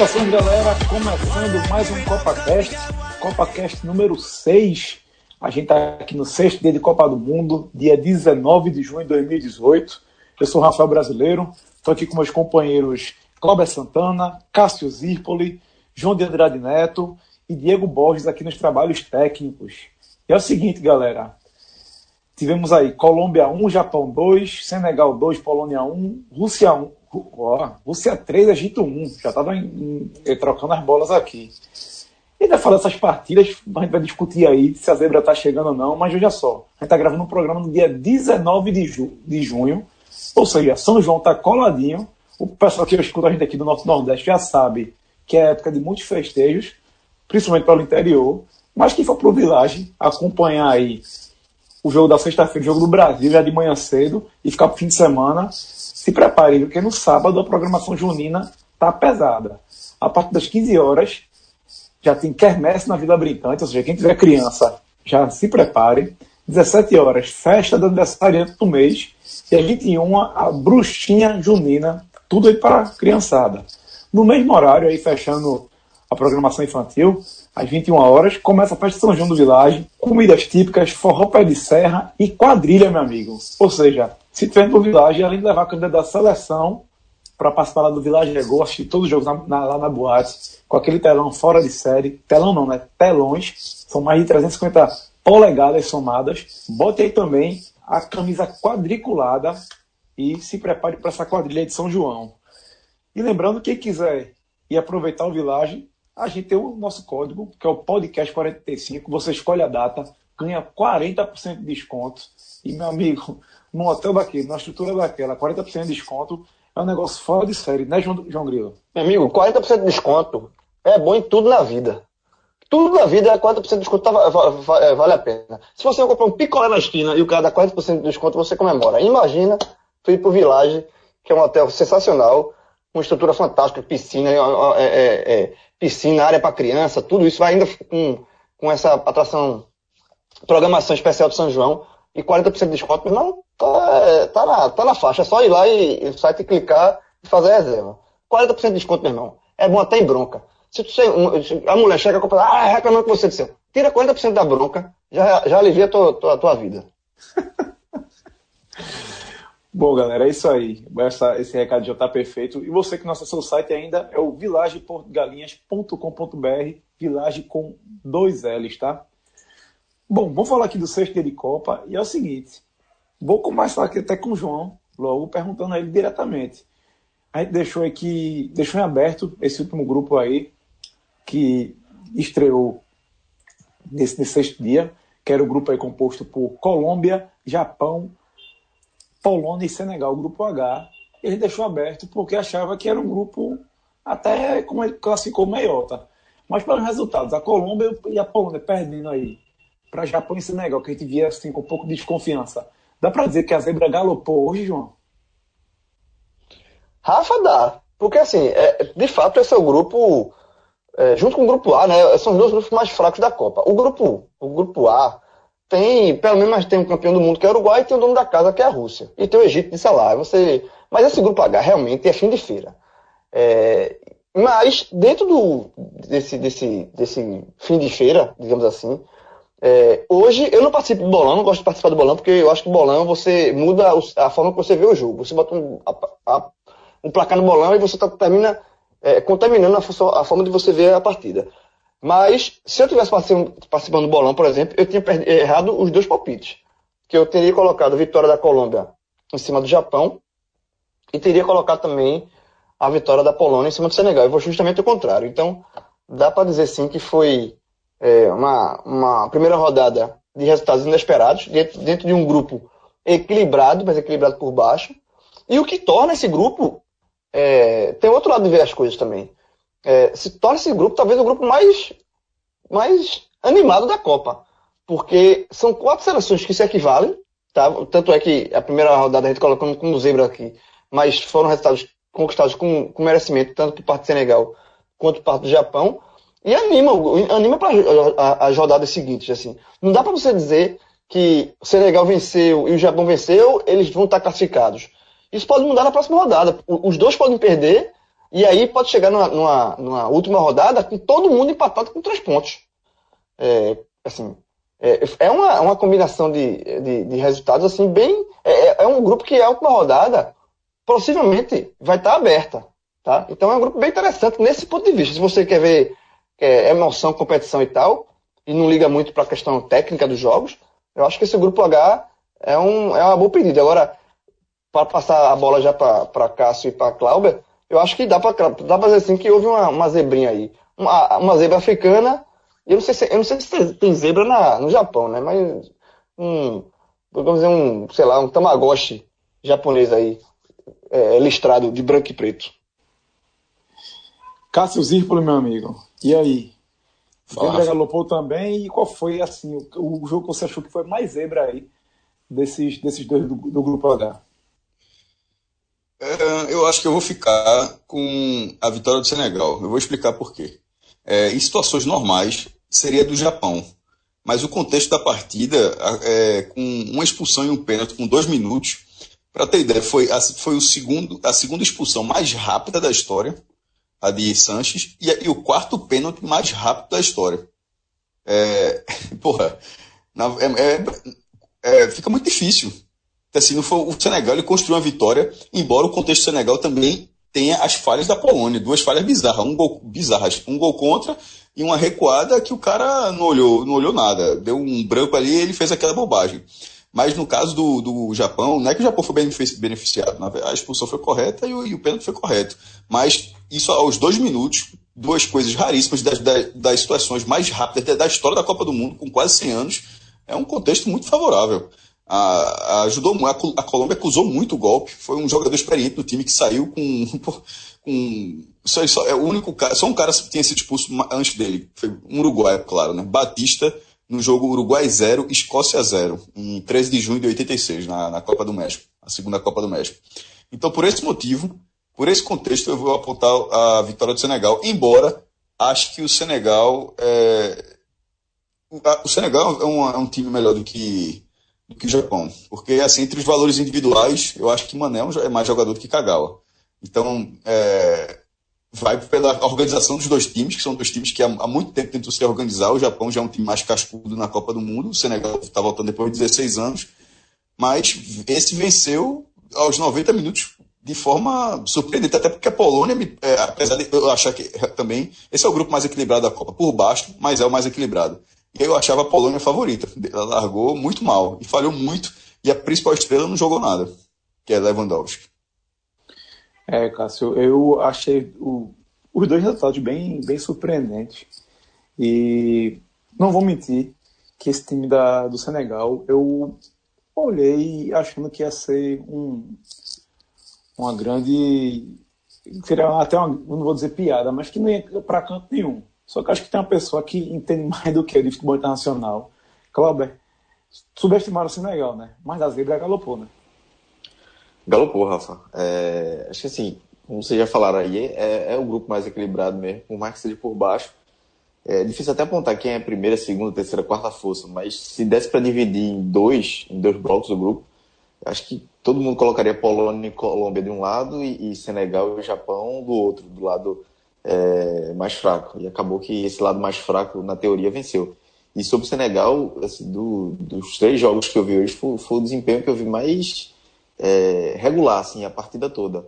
Saudações, galera. Começando mais um CopaCast, CopaCast número 6. A gente está aqui no sexto dia de Copa do Mundo, dia 19 de junho de 2018. Eu sou o Rafael Brasileiro, estou aqui com meus companheiros Cláudio Santana, Cássio Zirpoli, João de Andrade Neto e Diego Borges aqui nos trabalhos técnicos. E é o seguinte, galera. Tivemos aí Colômbia 1, Japão 2, Senegal 2, Polônia 1, Rússia 1, ó, Rússia 3, Egito 1. Já estava trocando as bolas aqui. E ainda falar dessas partidas, a gente vai discutir aí se a zebra está chegando ou não, mas veja só, a gente está gravando um programa no dia 19 de, ju de junho, ou seja, São João está coladinho. O pessoal que escuta a gente aqui do Norte Nordeste já sabe que é época de muitos festejos, principalmente para o interior, mas quem for para o acompanhar aí o jogo da sexta-feira, o jogo do Brasil, já de manhã cedo, e ficar para o fim de semana, se prepare, porque no sábado a programação junina tá pesada. A partir das 15 horas, já tem quermesse na Vila Brincante, ou seja, quem tiver criança, já se prepare. 17 horas, festa do aniversário do mês, e às 21 a bruxinha junina, tudo aí para a criançada. No mesmo horário, aí fechando a programação infantil, às 21 horas, começa a festa de São João do Village, comidas típicas, forró pé de serra e quadrilha, meu amigo. Ou seja, se tiver no Village, além de levar a candidato da seleção para participar lá do Village Ego, assistir todos os jogos na, na, lá na boate, com aquele telão fora de série, telão não, né? Telões, são mais de 350 polegadas somadas. Bote aí também a camisa quadriculada e se prepare para essa quadrilha de São João. E lembrando, quem quiser ir aproveitar o Village, a gente tem o nosso código, que é o podcast45. Você escolhe a data, ganha 40% de desconto. E, meu amigo, num hotel daquele, na estrutura daquela, 40% de desconto é um negócio fora de série, né, João, João Grilo? Meu amigo, 40% de desconto é bom em tudo na vida. Tudo na vida é 40% de desconto, tá, vale a pena. Se você comprar um picolé na esquina e o cara dá 40% de desconto, você comemora. Imagina tu ir pro Village, que é um hotel sensacional, uma estrutura fantástica, piscina, é, é, é, piscina, área para criança, tudo isso vai ainda com, com essa atração, programação especial de São João e 40% de desconto, irmão, tá, tá, na, tá na faixa. É só ir lá e, e site clicar e fazer a reserva. 40% de desconto, meu irmão. É bom até em bronca. Se, tu, se a mulher chega e compra, ah, reclamando com você do céu. Tira 40% da bronca, já, já alivia a tua, tua, tua vida. Bom, galera, é isso aí. Essa, esse recado já está perfeito. E você que não acessou o site ainda é o vilageportugalinhas.com.br, vilage com dois L's, tá? Bom, vamos falar aqui do sexto dia de Copa. E é o seguinte, vou começar aqui até com o João, logo perguntando a ele diretamente. A gente deixou aqui, deixou em aberto esse último grupo aí, que estreou nesse, nesse sexto dia, que era o grupo aí composto por Colômbia, Japão, Polônia e Senegal, o grupo H, ele deixou aberto porque achava que era um grupo até como ele classificou meiota. Mas pelos resultados, a Colômbia e a Polônia perdendo aí para Japão e Senegal, que a gente via assim com um pouco de desconfiança. Dá para dizer que a zebra galopou hoje, João? Rafa dá. Porque assim, é, de fato esse é o grupo, é, junto com o grupo A, né? São os dois grupos mais fracos da Copa. O grupo, o grupo A tem, pelo menos tem um campeão do mundo que é o Uruguai e tem o dono da casa que é a Rússia. E tem o Egito de Salah. Você, mas esse grupo H realmente é fim de feira. É, mas dentro do, desse, desse, desse fim de feira, digamos assim, é, hoje eu não participo do bolão, não gosto de participar do bolão, porque eu acho que o bolão você muda a forma que você vê o jogo. Você bota um, a, a, um placar no bolão e você tá, termina é, contaminando a, a forma de você ver a partida. Mas, se eu tivesse participando do bolão, por exemplo, eu tinha errado os dois palpites. Que eu teria colocado a vitória da Colômbia em cima do Japão e teria colocado também a vitória da Polônia em cima do Senegal. Eu vou justamente o contrário. Então, dá para dizer sim que foi é, uma, uma primeira rodada de resultados inesperados, dentro, dentro de um grupo equilibrado, mas equilibrado por baixo. E o que torna esse grupo. É, tem outro lado de ver as coisas também é, se torna esse grupo talvez o grupo mais, mais animado da Copa. Porque são quatro seleções que se equivalem, tá? tanto é que a primeira rodada a gente colocou como zebra aqui, mas foram resultados conquistados com, com merecimento, tanto por parte do Senegal quanto por parte do Japão. E anima, anima para as rodadas seguintes. Assim. Não dá para você dizer que o Senegal venceu e o Japão venceu, eles vão estar classificados. Isso pode mudar na próxima rodada. Os dois podem perder E aí pode chegar numa, numa, numa última rodada com todo mundo empatado com três pontos. É, assim, é, é uma, uma combinação de, de, de resultados assim bem. É, é, um grupo que a última rodada possivelmente vai estar aberta. Tá? Então é um grupo bem interessante nesse ponto de vista. Se você quer ver é, emoção, competição e tal, e não liga muito para a questão técnica dos jogos, eu acho que esse grupo H é, um, é uma boa pedida. Agora, para passar a bola já para Cássio e para Clauber, eu acho que dá para dá dizer assim que houve uma, uma zebrinha aí. Uma, uma zebra africana. Eu não sei se, eu não sei se tem zebra na, no Japão, né? Mas um, vamos dizer, um, sei lá, um tamagotchi japonês aí, é, listrado de branco e preto. Cássio Zirpolo, meu amigo. E aí? Fala, galopou também. E qual foi, assim, o, o, jogo que você achou que foi mais zebra aí desses, desses dois do, do grupo H? É, eu acho que eu vou ficar com a vitória do Senegal. Eu vou explicar por quê. É, em situações normais, seria do Japão. Mas o contexto da partida, é, com uma expulsão e um pênalti com dois minutos, para ter ideia, foi, a, foi o segundo, a segunda expulsão mais rápida da história, a de Sanches, e, e o quarto pênalti mais rápido da história. É, porra, na, é, é, fica muito difícil assim, não foi, o Senegal ele construiu uma vitória, embora o contexto do Senegal também tenha as falhas da Polônia, duas falhas bizarras, um gol, bizarras, um gol contra e uma recuada que o cara não olhou, não olhou nada, deu um branco ali e ele fez aquela bobagem. Mas no caso do, do Japão, não é que o Japão foi beneficiado, a expulsão foi correta e o, e o pênalti foi correto. Mas isso aos dois minutos, duas coisas raríssimas das, das, das situações mais rápidas da história da Copa do Mundo, com quase 100 anos, é um contexto muito favorável a, ajudou a, a Colômbia acusou muito o golpe. Foi um jogador experiente do time que saiu com. com só, só, é o único cara, só um cara que tinha sido expulso antes dele. Foi um uruguaio, claro, né? Batista, no jogo Uruguai 0, Escócia 0, em 13 de junho de 86, na, na Copa do México, a segunda Copa do México. Então, por esse motivo, por esse contexto, eu vou apontar a vitória do Senegal, embora acho que o Senegal. É, o Senegal é um, é um time melhor do que do que o Japão. Porque, assim, entre os valores individuais, eu acho que Mané é mais jogador do que Kagawa. Então, é, vai pela organização dos dois times, que são dois times que há, muito tempo tentam se organizar. O Japão já é um time mais cascudo na Copa do Mundo, o Senegal está voltando depois de 16 anos, mas esse venceu aos 90 minutos de forma surpreendente, até porque a Polônia, é, apesar de eu achar que também, esse é o grupo mais equilibrado da Copa, por baixo, mas é o mais equilibrado. E eu achava a Polônia favorita. Ela largou muito mal e falhou muito. E a principal estrela não jogou nada, que é Lewandowski. É, Cássio, eu achei o, os dois resultados bem, bem surpreendentes. E não vou mentir que esse time da, do Senegal, eu olhei achando que ia ser um, uma grande. Seria até uma, não vou dizer piada, mas que não ia para canto nenhum. Só que acho que tem uma pessoa que entende mais do que eu de futebol internacional. Clauber, subestimaram o Senegal, né? Mas a zebra galopou, né? Galopou, Rafa. É, acho que assim, como vocês já falaram aí, é, é o grupo mais equilibrado mesmo, por mais que seja por baixo. É difícil até apontar quem é primeira, segunda, terceira, quarta força, mas se desse para dividir em dois, em dois blocos do grupo, acho que todo mundo colocaria Polônia e Colômbia de um lado e, e Senegal e Japão do outro, do lado é, mais fraco. E acabou que esse lado mais fraco, na teoria, venceu. E sobre o Senegal, assim, do, dos três jogos que eu vi hoje, foi, foi o desempenho que eu vi mais é, regular, assim, a partida toda.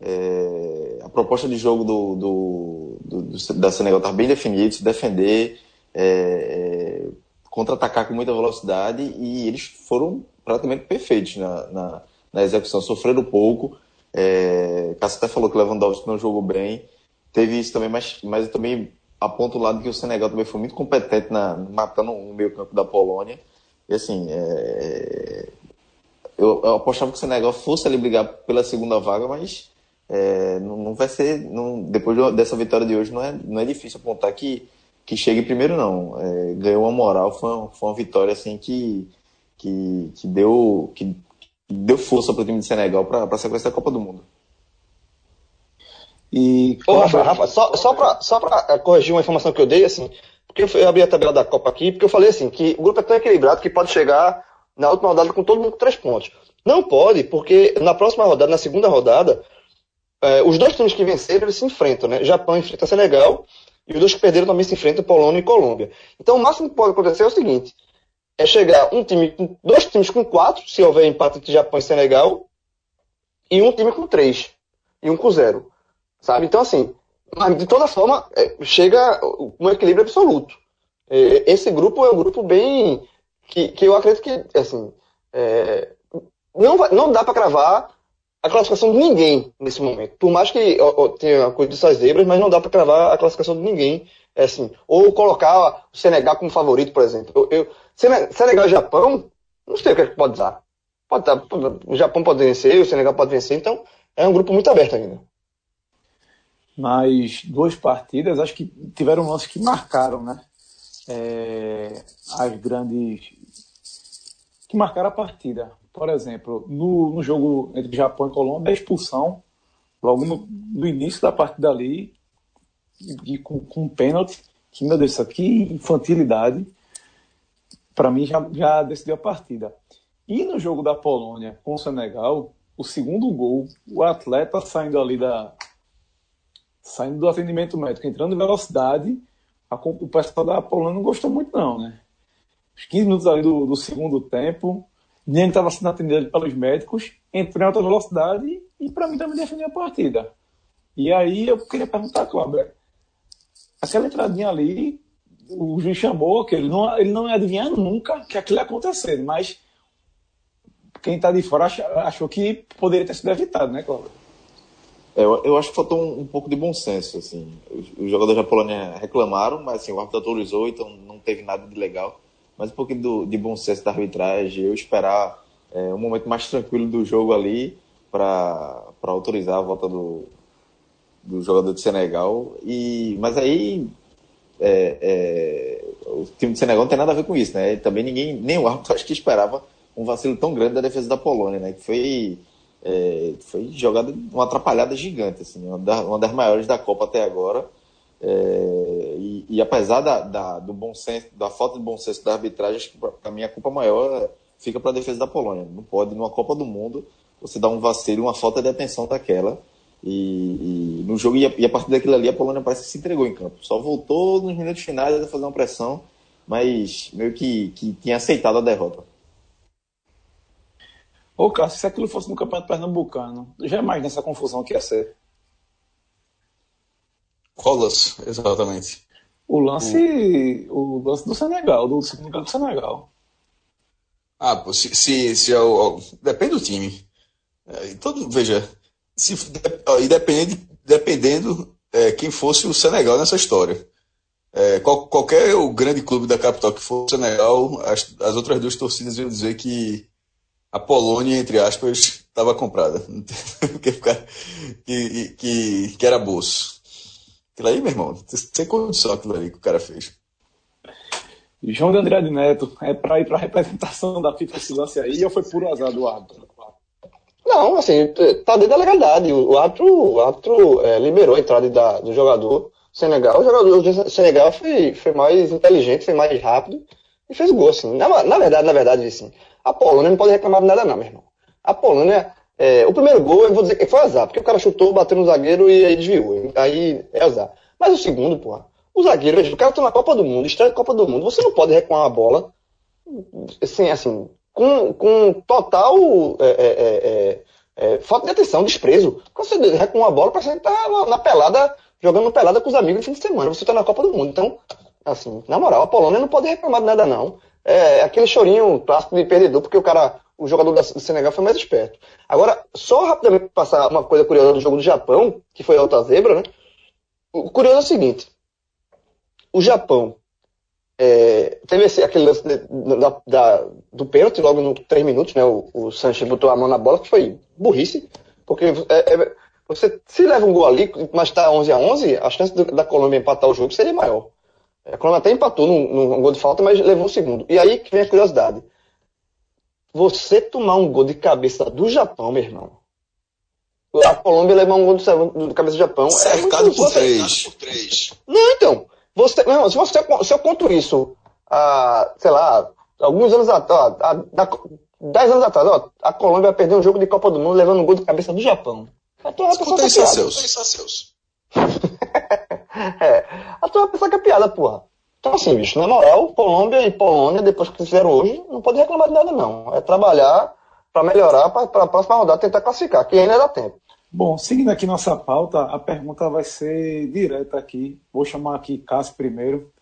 É, a proposta de jogo do, do, do, do da Senegal está bem definida, se defender, é, é, contra-atacar com muita velocidade, e eles foram praticamente perfeitos na, na, na execução, sofreram pouco. É, Cássio até falou que Lewandowski não jogou bem, teve isso também, mas, mas eu também aponto o lado que o Senegal também foi muito competente na matando o meio campo da Polônia. E assim, é, eu, eu, apostava que o Senegal fosse ali brigar pela segunda vaga, mas é, não, não, vai ser, não, depois dessa vitória de hoje, não é, não é difícil apontar que, que chegue primeiro, não. É, ganhou uma moral, foi uma, foi uma vitória assim que, que, que deu, que, deu força para o time de Senegal para a sequência da Copa do Mundo. E. Ô, Rafa, Rafa, só, só para só pra corrigir uma informação que eu dei, assim, porque eu abri a tabela da Copa aqui, porque eu falei assim, que o grupo é tão equilibrado que pode chegar na última rodada com todo mundo com três pontos. Não pode, porque na próxima rodada, na segunda rodada, é, os dois times que venceram, eles se enfrentam, né? Japão enfrenta Senegal e os dois que perderam também se enfrentam, Polônia e Colômbia. Então, o máximo que pode acontecer é o seguinte: é chegar um time, dois times com quatro, se houver empate entre Japão e Senegal, e um time com três, e um com zero. Sabe? Então, assim, mas de toda forma, é, chega um equilíbrio absoluto. É, esse grupo é um grupo bem. Que, que eu acredito que, assim, é, não, não dá para cravar a classificação de ninguém nesse momento. Por mais que ó, ó, tenha a coisa dessas zebras, mas não dá para cravar a classificação de ninguém. É assim, ou colocar o Senegal como favorito, por exemplo. Eu, eu, Senegal e Japão, não sei o que, é que pode dar. Pode dar. O Japão pode vencer, o Senegal pode vencer, então é um grupo muito aberto ainda. Mas duas partidas, acho que tiveram lances que marcaram, né? É, as grandes. Que marcaram a partida por exemplo, no, no jogo entre Japão e Colômbia, a expulsão, logo no, no início da partida ali, e, e com, com um pênalti, que, meu Deus, isso aqui, infantilidade, para mim já, já decidiu a partida. E no jogo da Polônia com o Senegal, o segundo gol, o atleta saindo ali da. saindo do atendimento médico, entrando em velocidade, a, o pessoal da Polônia não gostou muito, não, né? Os 15 minutos ali do, do segundo tempo, nem estava sendo atendido pelos médicos, entrou em alta velocidade e para mim também defendeu a partida. E aí eu queria perguntar, Cláudio, aquela entradinha ali, o juiz chamou, que ele não, ele não ia adivinhar nunca que aquilo ia acontecer, mas quem está de fora achou, achou, que poderia ter sido evitado, né, Cláudio? É, eu, eu, acho que faltou um, um, pouco de bom senso, assim. Os, os jogadores da Polônia reclamaram, mas assim, o árbitro autorizou, então não teve nada de legal mas um pouquinho do, de bom senso da arbitragem, eu esperar é, um momento mais tranquilo do jogo ali para autorizar a volta do, do jogador de Senegal. E, mas aí é, é, o time de Senegal não tem nada a ver com isso, né? Também ninguém, nem o árbitro acho que esperava um vacilo tão grande da defesa da Polônia, né? Que foi, é, foi jogada uma atrapalhada gigante, assim, uma, uma das maiores da Copa até agora. É, e, e, apesar da, da, do bom senso, da falta de bom senso da arbitragem, acho que para mim a culpa maior fica para a defesa da Polônia. Não pode, numa Copa do Mundo, você dar um vacilo, uma falta de atenção daquela. E, e no jogo, e a, e a, partir daquilo ali, a Polônia parece que se entregou em campo. Só voltou nos minutos finais a fazer uma pressão, mas meio que, que tinha aceitado a derrota. Ô, Cássio, se aquilo fosse no Campeonato Pernambucano, jamais nessa confusão que ia ser. Lance, exatamente? O lance, o, o lance do Senegal, do segundo gol do Senegal. Ah, pô, se, se, se é o, depende do time. É, então, veja, se, e depende, dependendo é, quem fosse o Senegal nessa história. É, qual, qualquer o grande clube da capital que for o Senegal, as, as outras duas torcidas iam dizer que a Polônia, entre aspas, estava comprada. que, que, que, que era bolso. Aquilo aí, meu irmão, sem condição aquilo ali que o cara fez. João de Andrade Neto, é para ir para a representação da FIFA esse lance aí ou foi puro azar do árbitro? Não, assim, tá dentro da legalidade. O árbitro, o árbitro é, liberou a entrada da, do jogador Senegal. O jogador do Senegal foi, foi mais inteligente, foi mais rápido e fez gol, assim. Na, na verdade, na verdade, assim, a Polônia não pode reclamar de nada não, meu irmão. A Polônia é, o primeiro gol, eu vou dizer que foi azar, porque o cara chutou, bateu no zagueiro e aí desviou. Aí é azar. Mas o segundo, porra, o zagueiro, o cara tá na Copa do Mundo, estreia da Copa do Mundo, você não pode recuar uma bola assim, assim, com, com total é, é, é, é, falta de atenção, desprezo. Quando você recua uma bola, parece que tá na, na, pelada, jogando pelada com os amigos no fim de semana. Você tá na Copa do Mundo. Então, assim, na moral, a Polônia não pode reclamar de nada, não. É aquele chorinho clássico de perdedor, porque o cara o jogador do Senegal foi mais esperto. Agora, só rapidamente passar uma coisa curiosa do jogo do Japão, que foi a outra zebra, né? O curioso é o seguinte: o Japão é, teve esse, aquele lance de, da, da, do pênalti logo nos 3 minutos, né? O, o botou a mão na bola, que foi burrice, porque é, é, você se leva um gol ali, mas está 11 a 11, a chance da Colômbia empatar o jogo seria maior. A Colômbia até empatou num, num gol de falta, mas levou o segundo. E aí que vem a curiosidade. Você tomar um gol de cabeça do Japão, meu irmão. A Colômbia levar um gol de cabeça do Japão. Cercado é muito, por, três. por três. Não, então. Você, não, se, você, se eu conto isso, a, sei lá, alguns anos atrás, há, dez anos atrás, ó, a Colômbia perdeu um jogo de Copa do Mundo levando um gol de cabeça do Japão. A turma vai pensar que é Escuta piada. isso, Celso. é, a turma vai pensar que é piada, porra. Então assim, bicho, na moral, Colômbia e Polônia, depois que fizeram hoje, não pode reclamar de nada não. É trabalhar pra melhorar, pra, pra próxima rodada tentar classificar, que ainda dá tempo. Bom, seguindo aqui nossa pauta, a pergunta vai ser direta aqui. Vou chamar aqui Cássio primeiro,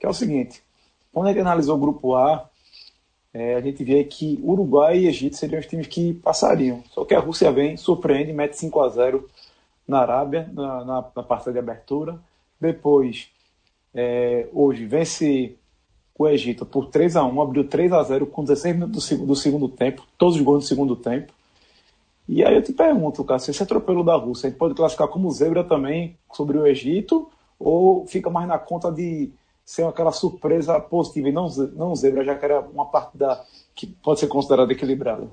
que é o seguinte: quando a gente analisou o grupo A, é, a gente vê que Uruguai e Egito seriam os times que passariam. Só que a Rússia vem, surpreende, mete 5 a 0 na Arábia, na, na, na partida de abertura. Depois, é, hoje, vence o Egito por 3 a 1 abriu 3 a 0 com 16 minutos do, do segundo tempo, todos os gols do segundo tempo. E aí eu te pergunto, Cássio, esse atropelo da Rússia, a gente pode classificar como zebra também sobre o Egito? Ou fica mais na conta de ser aquela surpresa positiva e não, não zebra, já que era uma partida que pode ser considerada equilibrada?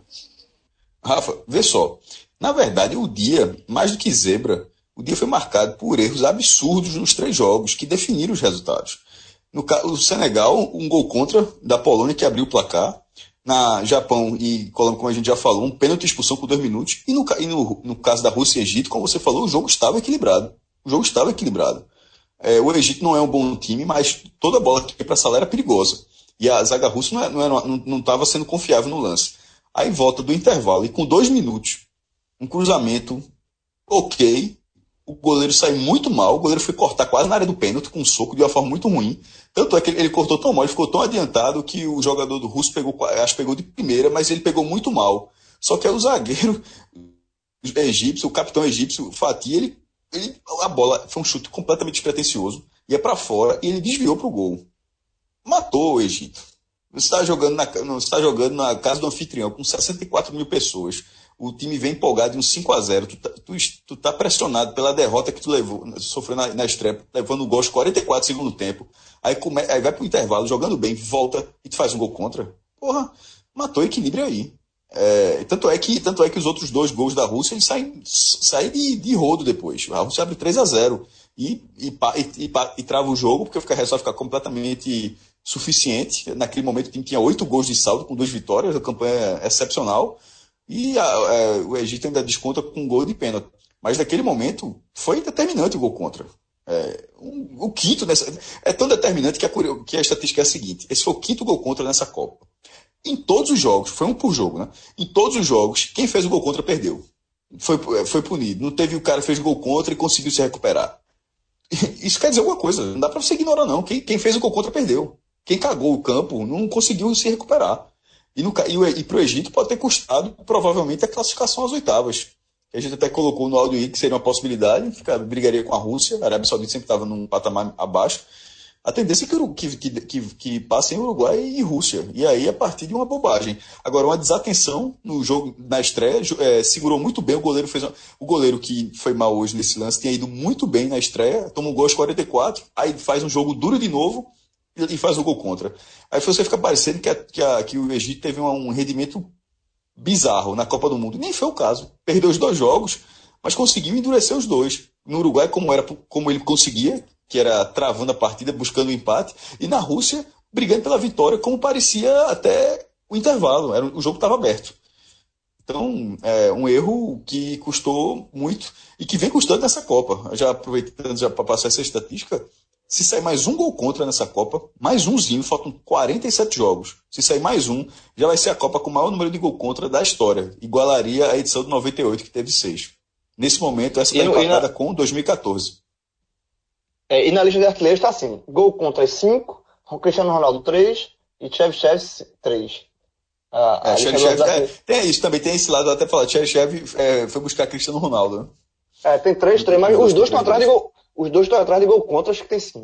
Rafa, vê só. Na verdade, o dia, mais do que zebra, o dia foi marcado por erros absurdos nos três jogos que definiram os resultados. No Senegal, um gol contra da Polônia que abriu o placar. Na Japão e Colômbia, como a gente já falou, um pênalti de expulsão por dois minutos. E, no, e no, no caso da Rússia e Egito, como você falou, o jogo estava equilibrado. O jogo estava equilibrado. É, o Egito não é um bom time, mas toda bola que ia para a sala era perigosa. E a zaga russa não estava não, não, não sendo confiável no lance. Aí volta do intervalo e com dois minutos, um cruzamento ok, o goleiro saiu muito mal, o goleiro foi cortar quase na área do pênalti com um soco de uma forma muito ruim. Tanto é que ele, ele cortou tão mal, ele ficou tão adiantado que o jogador do Russo pegou, acho que pegou de primeira, mas ele pegou muito mal. Só que aí o zagueiro egípcio, o capitão egípcio, Fatih, ele, ele, a bola foi um chute completamente despretensioso, ia para fora e ele desviou pro gol. Matou o Egito. Você está jogando, na, tá jogando na casa do anfitrião com 64 mil pessoas. O time vem empolgado em um 5 a 0 Tu, tá- tu, tu tá pressionado pela derrota que tu levou, sofreu na, na estreia, levando o gol aos 44 segundo tempo. Aí, come, aí vai pro intervalo, jogando bem, volta e tu faz um gol contra. Porra, matou o equilíbrio aí. É, tanto, é que, tanto é que os outros dois gols da Rússia eles saem, saem de, de rodo depois. A Rússia abre 3 a 0 e, e, e, e e trava o jogo, porque fica só ficar completamente suficiente. Naquele momento o time tinha oito gols de saldo com duas vitórias, a campanha é excepcional. E a- é, o Egito ainda desconta com um gol de pênalti. Mas naquele momento foi determinante o gol contra. É, um- o quinto nessa, é tão determinante que a, que a estatística é a seguinte: esse foi o quinto gol contra nessa Copa. Em todos os jogos, foi um por jogo, né? Em todos os jogos, quem fez o gol contra perdeu. Foi, foi punido. Não teve o cara que fez o gol contra e conseguiu se recuperar. Isso quer dizer alguma coisa. Não dá pra você ignorar, não. Quem, quem fez o gol contra perdeu. Quem cagou o campo não conseguiu se recuperar. E, no, e, o- e pro Egito pode ter custado, provavelmente, a classificação às oitavas. A gente até colocou no áudio aí que seria uma possibilidade, brigaria com a Rússia, a Arábia Saudita sempre estava num patamar abaixo. A tendência é que, o- que, que, que, passem Uruguai e Rússia. E aí, a partir de uma bobagem. Agora, uma desatenção no jogo, na estreia, é, segurou muito bem. O goleiro fez. uma- O goleiro que foi mal hoje nesse lance tinha ido muito bem na estreia, toma um gol aos 44, aí faz um jogo duro de novo e, faz o gol contra. Aí você fica parecendo que, a- que, a- que o Egito teve uma- um rendimento bizarro na Copa do Mundo. Nem foi o caso. Perdeu os dois jogos, mas conseguiu endurecer os dois. No Uruguai, como, era, como ele conseguia, que era travando a partida, buscando o empate, e na Rússia, brigando pela vitória, como parecia até o intervalo. Era, o jogo estava aberto. Então, é um erro que custou muito e que vem custando nessa Copa. Já aproveitando já para passar essa estatística, se sair mais um gol contra nessa Copa, mais umzinho, faltam 47 jogos. Se sair mais um, já vai ser a Copa com o maior número de gol contra da história. Igualaria a edição de 98, que teve seis. Nesse momento, essa está empatada na- com 2014. É, e na lista de artilheiros está assim: gol contra 5, Cristiano Ronaldo 3 e Chevchev 3. A, a É, dos Cherchev, é, tem isso também, tem esse lado, até falar, Cherchev é, foi buscar Cristiano Ronaldo. Né? é, tem 3, 3, mas os dois estão atrás de gol. Os dois estão atrás de gol contra, acho que tem 5.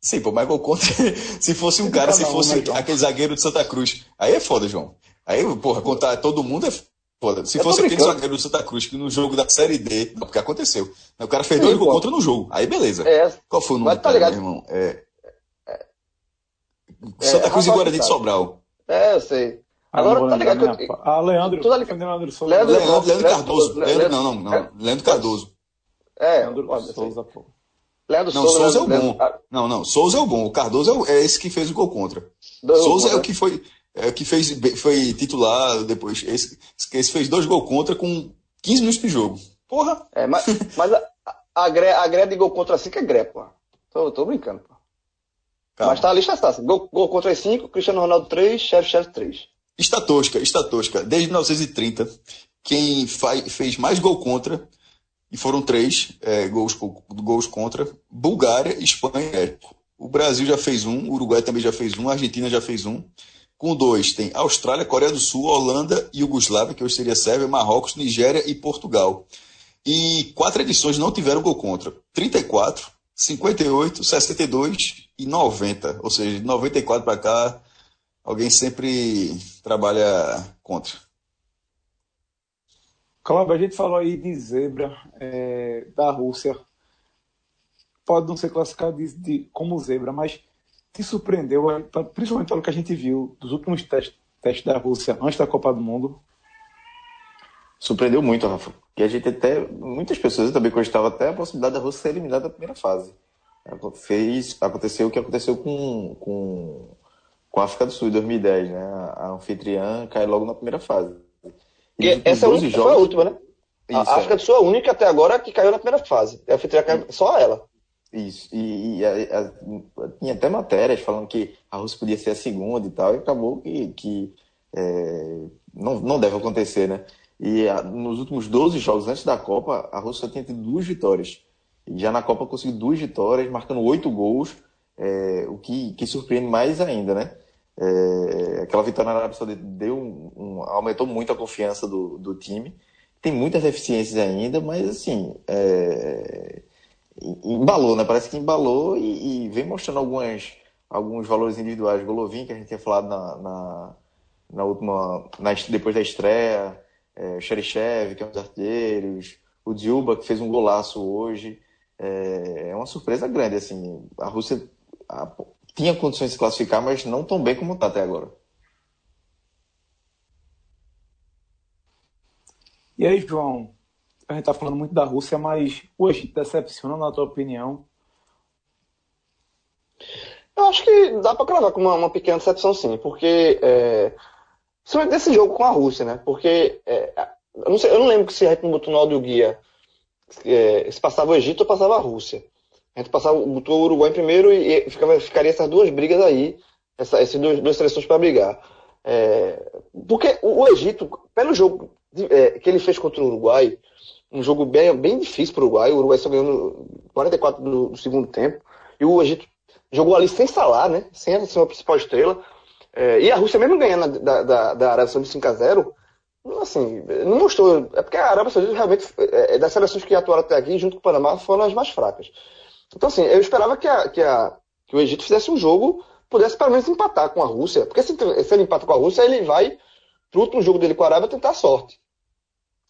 Sim, pô, mas gol contra. se fosse um cara, se um, fosse né, João? aquele zagueiro de Santa Cruz. Aí é foda, João. Aí, porra, contar todo mundo é foda. Se Eu fosse aquele zagueiro de Santa Cruz que no jogo da Série D. Não, porque aconteceu. O cara fez Sim, dois gol contra no jogo. Aí beleza. É, Qual foi o nome Mas tá do cara, ligado? meu irmão? É... É, Santa Cruz e Guarani de sabe. Sobral. é, eu sei. Ah, Agora, tá ligado que a pa- Ah, Leandro. Ali- Leandro Souza. Leandro- Leandro, Leandro Leandro- Cardoso. Leandro- Leandro, não, não, não. Leandro Cardoso. É, Leandro pode. Souza, pô. Leandro Não, Souza. Souza é o Leandro- bom. Não, não. Souza é o bom. O Cardoso é, o- é esse que fez o gol contra. dois Souza é o contra. que foi, é, o que fez, foi titular depois. Esse, esse fez dois gols contra com 15 minutos de jogo. Porra! É, mas, mas a, a, Gré, a Gré de gol contra 5 é Gré, pô. Tô, tô brincando, pô. Calma. Mas tá a lista tá. Gol, gol contra 5, Cristiano Ronaldo 3, Chefe Chefe 3. Está tosca, está tosca. Desde 1930, quem faz, fez mais gol contra, e foram três é, gols, gols contra, Bulgária, Espanha O Brasil já fez um, o Uruguai também já fez um, a Argentina já fez um. Com dois tem Austrália, Coreia do Sul, Holanda, Iugoslávia, que hoje seria Sérvia, Marrocos, Nigéria e Portugal. E quatro edições não tiveram gol contra. 34, 58, 62 e 90. Ou seja, de 94 para cá, alguém sempre trabalha contra. Cláudio, a gente falou aí de zebra é, da Rússia. Pode não ser classificado de, de, como zebra, mas te surpreendeu, principalmente pelo que a gente viu dos últimos testes, testes da Rússia antes da Copa do Mundo? Surpreendeu muito, Rafa. E a gente até. Muitas pessoas também costavam até a possibilidade da Rússia ser eliminada da primeira fase. Fez, aconteceu o que aconteceu com, com, com a África do Sul em 2010, né? A anfitriã cai logo na primeira fase. E, essa única, jogos... foi a última, né? Isso, a África é. do Sul é a única até agora que caiu na primeira fase. A anfitriã caiu só ela. Isso, e, e a, a, tinha até matérias falando que a Rússia podia ser a segunda e tal, e acabou que, que é, não, não deve acontecer, né? E a, nos últimos 12 jogos antes da Copa, a Rússia tinha tido duas vitórias. E já na Copa conseguiu duas vitórias, marcando oito gols, é, o que, que surpreende mais ainda, né? É, aquela vitória na Arábia Saudita deu um, um, aumentou muito a confiança do, do time. Tem muitas deficiências ainda, mas assim, é, embalou, né? Parece que embalou e, e, vem mostrando algumas, alguns valores individuais. Golovin, que a gente tinha falado na, na, na última, na, depois da estreia, é, Xerichev, que é um dos artilheiros, o Dilba, que fez um golaço hoje. É, é uma surpresa grande, assim. A Rússia a, tinha condições de se classificar, mas não tão bem como está até agora. E aí, João, a gente está falando muito da Rússia, mas o Egito decepciona, na tua opinião? Eu acho que dá para cravar com uma, uma, pequena decepção, sim, porque é, principalmente desse jogo com a Rússia, né? Porque é, eu, não sei, eu não lembro se a gente não botou no áudio guia é, se passava o Egito ou passava a Rússia. A gente passava, botou o Uruguai em primeiro e, e ficava, ficaria essas duas brigas aí, essa, essas duas, duas seleções para brigar. É, porque o, Egito, pelo jogo é, que ele fez contra o Uruguai, um jogo bem, bem difícil para o Uruguai. O Uruguai só ganhando 44 do, do, segundo tempo. E o Egito jogou ali sem salar, né? Sem a sua principal estrela. É, e a Rússia, mesmo ganhando da, da, da Arábia Saudita 5 a 0 assim, não mostrou. É porque a Arábia Saudita realmente, é, é, das seleções que atuaram até aqui, junto com o Panamá, foram as mais fracas. Então, assim, eu esperava que, a, que, a, que o Egito fizesse um jogo, pudesse pelo menos empatar com a Rússia. Porque se, se ele empata com a Rússia, ele vai pro último jogo dele com a Arábia tentar a sorte.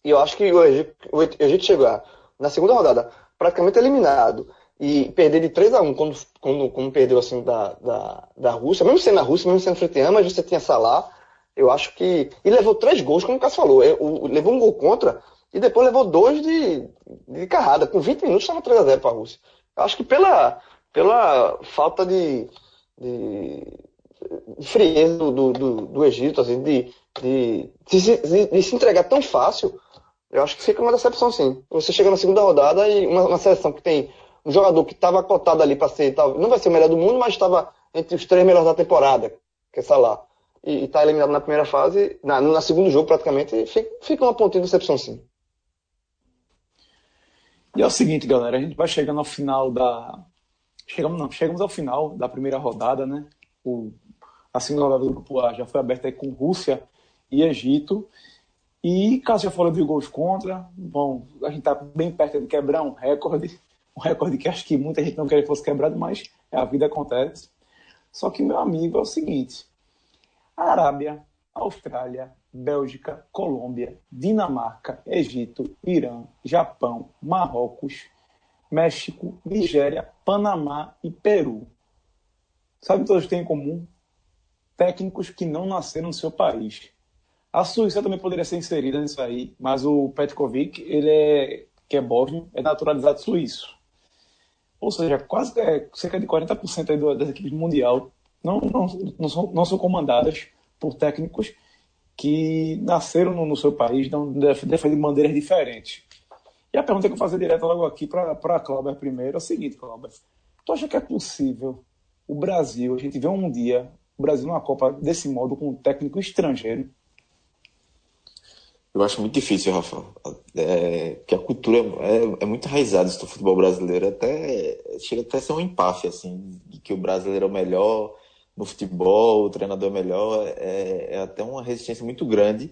E eu acho que o Egito, o Egito chegar na segunda rodada praticamente eliminado e perder de 3 a 1 quando, quando, quando perdeu assim da, da, da Rússia, mesmo sendo a Rússia, mesmo sendo frente mas você tinha Salah, eu acho que. E levou três gols, como o Cássio falou. Levou um gol contra e depois levou dois de, de carrada. Com 20 minutos estava 3 a 0 para a Rússia. Acho que pela, pela falta de, de, de frieza do, do, do, Egito, assim, de, de, de, de se entregar tão fácil, eu acho que fica uma decepção, sim. Você chega na segunda rodada e uma, uma seleção que tem um jogador que estava cotado ali para ser, não vai ser o melhor do mundo, mas estava entre os três melhores da temporada, que é Salah, e está eliminado na primeira fase, na, na segundo jogo praticamente, fica, fica uma pontinha de decepção, sim. E é o seguinte, galera, a gente vai chegando ao final da. Chegamos, não, chegamos ao final da primeira rodada, né? O, a segunda rodada do grupo A já foi aberta com Rússia e Egito. E caso já falou de gols contra, bom, a gente está bem perto de quebrar um recorde, um recorde que acho que muita gente não queria que fosse quebrado, mas a vida acontece. Só que, meu amigo, é o seguinte: Arábia, Austrália, Bélgica, Colômbia, Dinamarca, Egito, Irã, Japão, Marrocos, México, Nigéria, Panamá e Peru. Sabe o que todos têm em comum? Técnicos que não nasceram no seu país. A Suíça também poderia ser inserida nisso aí, mas o Petkovic, ele é, que é bósnio, é naturalizado suíço. Ou seja, quase é, cerca de 40% aí das equipes Mundial não, não, não, são, não são comandadas por técnicos que nasceram no, no seu país, não defendem bandeiras diferentes. E a pergunta que eu vou fazer direto logo aqui para a Cláudia primeiro é o seguinte, Cláudia. Tu acha que é possível o Brasil, a gente vê um dia o Brasil numa Copa desse modo com um técnico estrangeiro? Eu acho muito difícil, Rafa. É, que a cultura é, é muito enraizada do futebol brasileiro. Até chega até a ser um empáfia, assim, de que o brasileiro é o melhor no futebol, o treinador é melhor. É, é até uma resistência muito grande.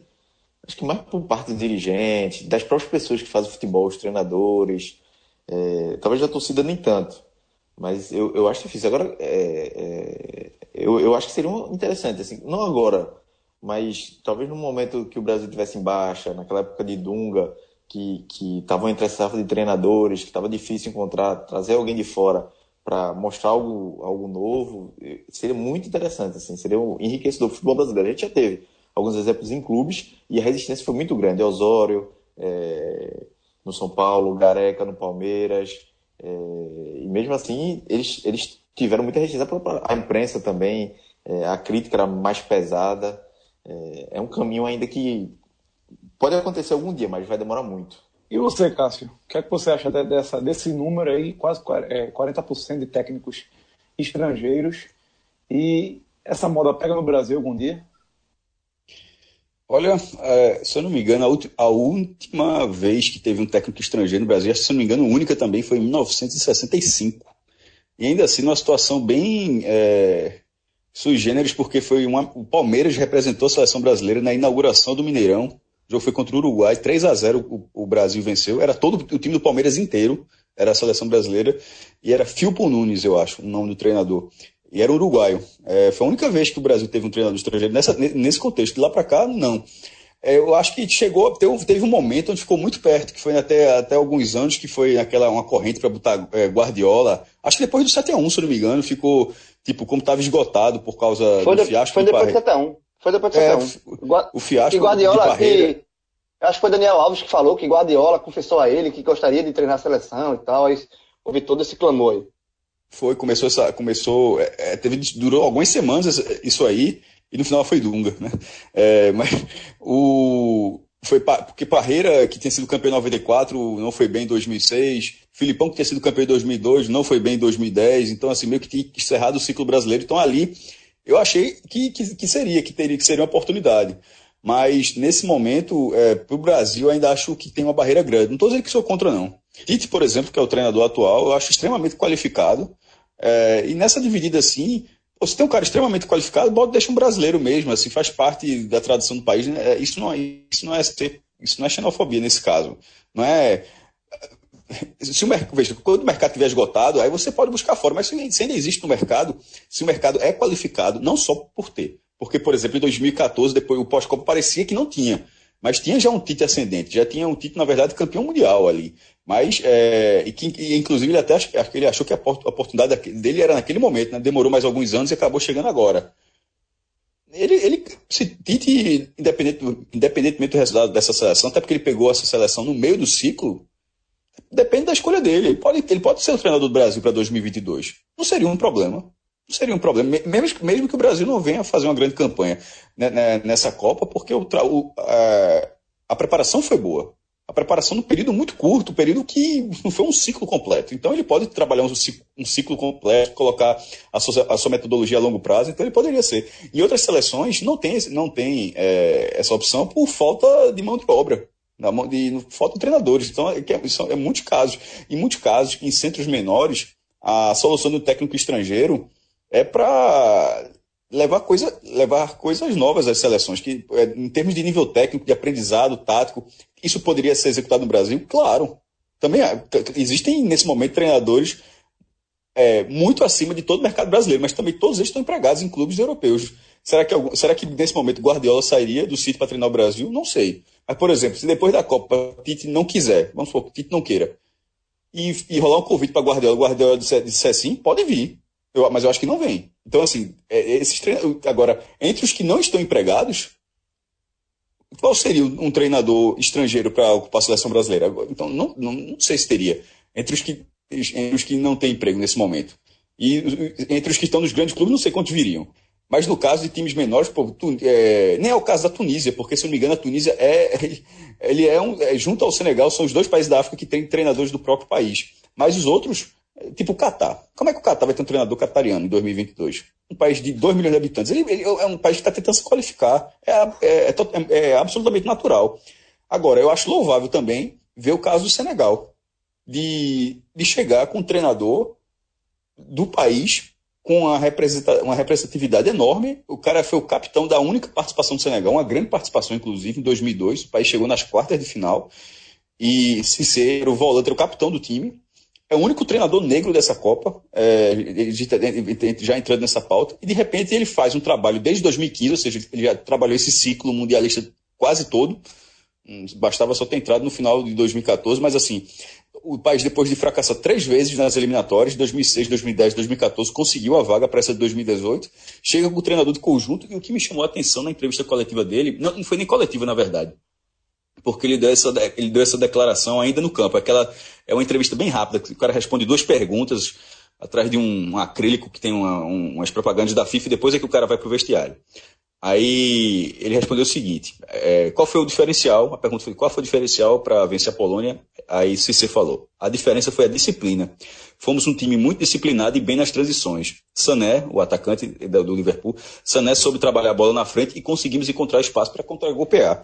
Acho que mais por parte dos dirigentes, das próprias pessoas que fazem futebol, os treinadores. É, talvez da torcida nem tanto. Mas eu, eu acho difícil. Agora, é, é, eu, eu acho que seria interessante, assim, não agora mas talvez no momento que o Brasil tivesse em baixa, naquela época de Dunga, que estavam entre essa safra de treinadores, que estava difícil encontrar, trazer alguém de fora para mostrar algo, algo novo, seria muito interessante, assim, seria um enriquecedor do futebol brasileiro. A gente já teve alguns exemplos em clubes e a resistência foi muito grande. Osório, é, no São Paulo, Gareca no Palmeiras, é, e mesmo assim eles, eles tiveram muita resistência. A imprensa também, é, a crítica era mais pesada é, é um caminho ainda que pode acontecer algum dia, mas vai demorar muito. E você, Cássio, o que é que você acha dessa, desse número aí, quase 40% é, de técnicos estrangeiros? E essa moda pega no Brasil algum dia? Olha, é, se eu não me engano, a, última vez que teve um técnico estrangeiro no Brasil, se eu não me engano, única também foi em 1965. E ainda assim, numa situação bem é, sui generis, porque foi uma, o Palmeiras representou a seleção brasileira na inauguração do Mineirão. O jogo foi contra o Uruguai, 3 a 0 o, o Brasil venceu. Era todo o time do Palmeiras inteiro, era a seleção brasileira, e era Filpo Nunes, eu acho, o nome do treinador. E era uruguaio. É, foi a única vez que o Brasil teve um treinador estrangeiro nessa, nesse contexto. De lá para cá, não. É, eu acho que chegou, teve, teve, um momento onde ficou muito perto, que foi até, até alguns anos, que foi aquela uma corrente para botar é, Guardiola. Acho que depois do 7 a 1 se não me engano, ficou tipo, como estava esgotado por causa foi do de, fiasco foi do depois do 7x1. Foi depois 7x1. É, o fiasco e Guardiola, que, acho que foi Daniel Alves que falou que Guardiola confessou a ele que gostaria de treinar a seleção e tal, aí houve todo esse clamor aí. Foi, começou essa, começou, é, é teve, durou algumas semanas isso aí, e no final foi Dunga, né? É, mas o, foi porque Parreira, que tinha sido campeão em 94, não foi bem em 2006. Filipão, que tinha sido campeão em 2002, não foi bem em 2010. Então, assim, meio que tinha encerrado o ciclo brasileiro. Então, ali, eu achei que, que, que seria, que teria que seria uma oportunidade. Mas, nesse momento, é, para o Brasil, ainda acho que tem uma barreira grande. Não estou dizendo que sou contra, não. Tite, por exemplo, que é o treinador atual, eu acho extremamente qualificado. É, e nessa dividida, assim, você tem um cara extremamente qualificado, bota deixa um brasileiro mesmo, assim, faz parte da tradição do país. Né? Isso, não, é, isso, não é, isso não é xenofobia nesse caso. Não é. Se o mercado, quando o mercado estiver esgotado, aí você pode buscar fora. Mas se, ainda existe no mercado, se o mercado é qualificado, não só por ter. Porque, por exemplo, em 2014, depois o pós-copa parecia que não tinha. Mas tinha já um Tite ascendente, já tinha um Tite, na verdade, campeão mundial ali. Mas, é, e, que, e, inclusive, ele até acho ele achou que a oportunidade dele era naquele momento, né? demorou mais alguns anos e acabou chegando agora. Ele, ele se Tite, independente, independentemente do resultado dessa seleção, até porque ele pegou essa seleção no meio do ciclo, depende da escolha dele. Ele pode, ele pode ser o treinador do Brasil para 2022. Não seria um problema. Não seria um problema. Mesmo, mesmo que o Brasil não venha fazer uma grande campanha né, né, nessa Copa, porque o, o, a, a preparação foi boa a preparação num período muito curto, um período que não foi um ciclo completo. Então ele pode trabalhar um ciclo, um ciclo completo, colocar a sua, a sua, metodologia a longo prazo, então ele poderia ser. Em outras seleções não tem, não tem é, essa opção por falta de mão de obra. De, de, falta treinadores. Então, é, é, é muitos casos. Em muitos casos, em centros menores, a solução do técnico estrangeiro é para levar, coisa, levar coisas novas às seleções, que é, em termos de nível técnico, de aprendizado tático, isso poderia ser executado no Brasil? Claro. Também existem, nesse momento, treinadores é, muito acima de todo o mercado brasileiro, mas também todos eles estão empregados em clubes europeus. Será que, será que nesse momento Guardiola sairia do sítio para treinar o Brasil? Não sei. Mas, por exemplo, se depois da Copa Tite não quiser, vamos supor que Tite não queira, e, e rolar um convite para Guardiola, Guardiola disser, disser sim, pode vir. Eu, mas eu acho que não vem. Então, assim, é, esses agora, entre os que não estão empregados, qual seria um treinador estrangeiro para ocupar a seleção brasileira? Então, não, não, não, sei se teria. Entre os, que, entre os que não têm emprego nesse momento. E entre os que estão nos grandes clubes, não sei quantos viriam. Mas no caso de times menores, pô, tu, é, nem é o caso da Tunísia, porque se não me engano a Tunísia é, ele é, um, é junto ao Senegal, são os dois países da África que têm treinadores do próprio país. Mas os outros, tipo o Catar. Como é que o Catar vai ter um treinador catariano em 2022? Um país de 2 milhões de habitantes. Ele, ele é um país que está tentando se qualificar. É, é, é, é, absolutamente natural. Agora, eu acho louvável também ver o caso do Senegal. De, de chegar com um treinador do país com uma, representatividade enorme. O cara foi o capitão da única participação do Senegal, uma grande participação, inclusive, em 2002. O país chegou nas quartas de final. E Cissé era o volante, era o capitão do time. É o único treinador negro dessa Copa, é, já entrando nessa pauta. E, de repente, ele faz um trabalho desde 2015, ou seja, ele já trabalhou esse ciclo mundialista quase todo. Hum, bastava só ter entrado no final de 2014, mas assim, o país, depois de fracassar três vezes nas eliminatórias, 2006, 2010, 2014, conseguiu a vaga para essa de 2018. Chega com o treinador de conjunto, e o que me chamou a atenção na entrevista coletiva dele, não, não foi nem coletiva, na verdade, porque ele deu, essa, ele deu essa declaração ainda no campo. Aquela, é uma entrevista bem rápida, o cara responde duas perguntas atrás de um, um acrílico que tem uma, um, umas propagandas da FIFA, e depois é que o cara vai para o vestiário. Aí ele respondeu o seguinte: é, qual foi o diferencial? A pergunta foi: qual foi o diferencial para vencer a Polônia? Aí Cissé falou: a diferença foi a disciplina. Fomos um time muito disciplinado e bem nas transições. Sané, o atacante do Liverpool, Sané soube trabalhar a bola na frente e conseguimos encontrar espaço para contra-golpear.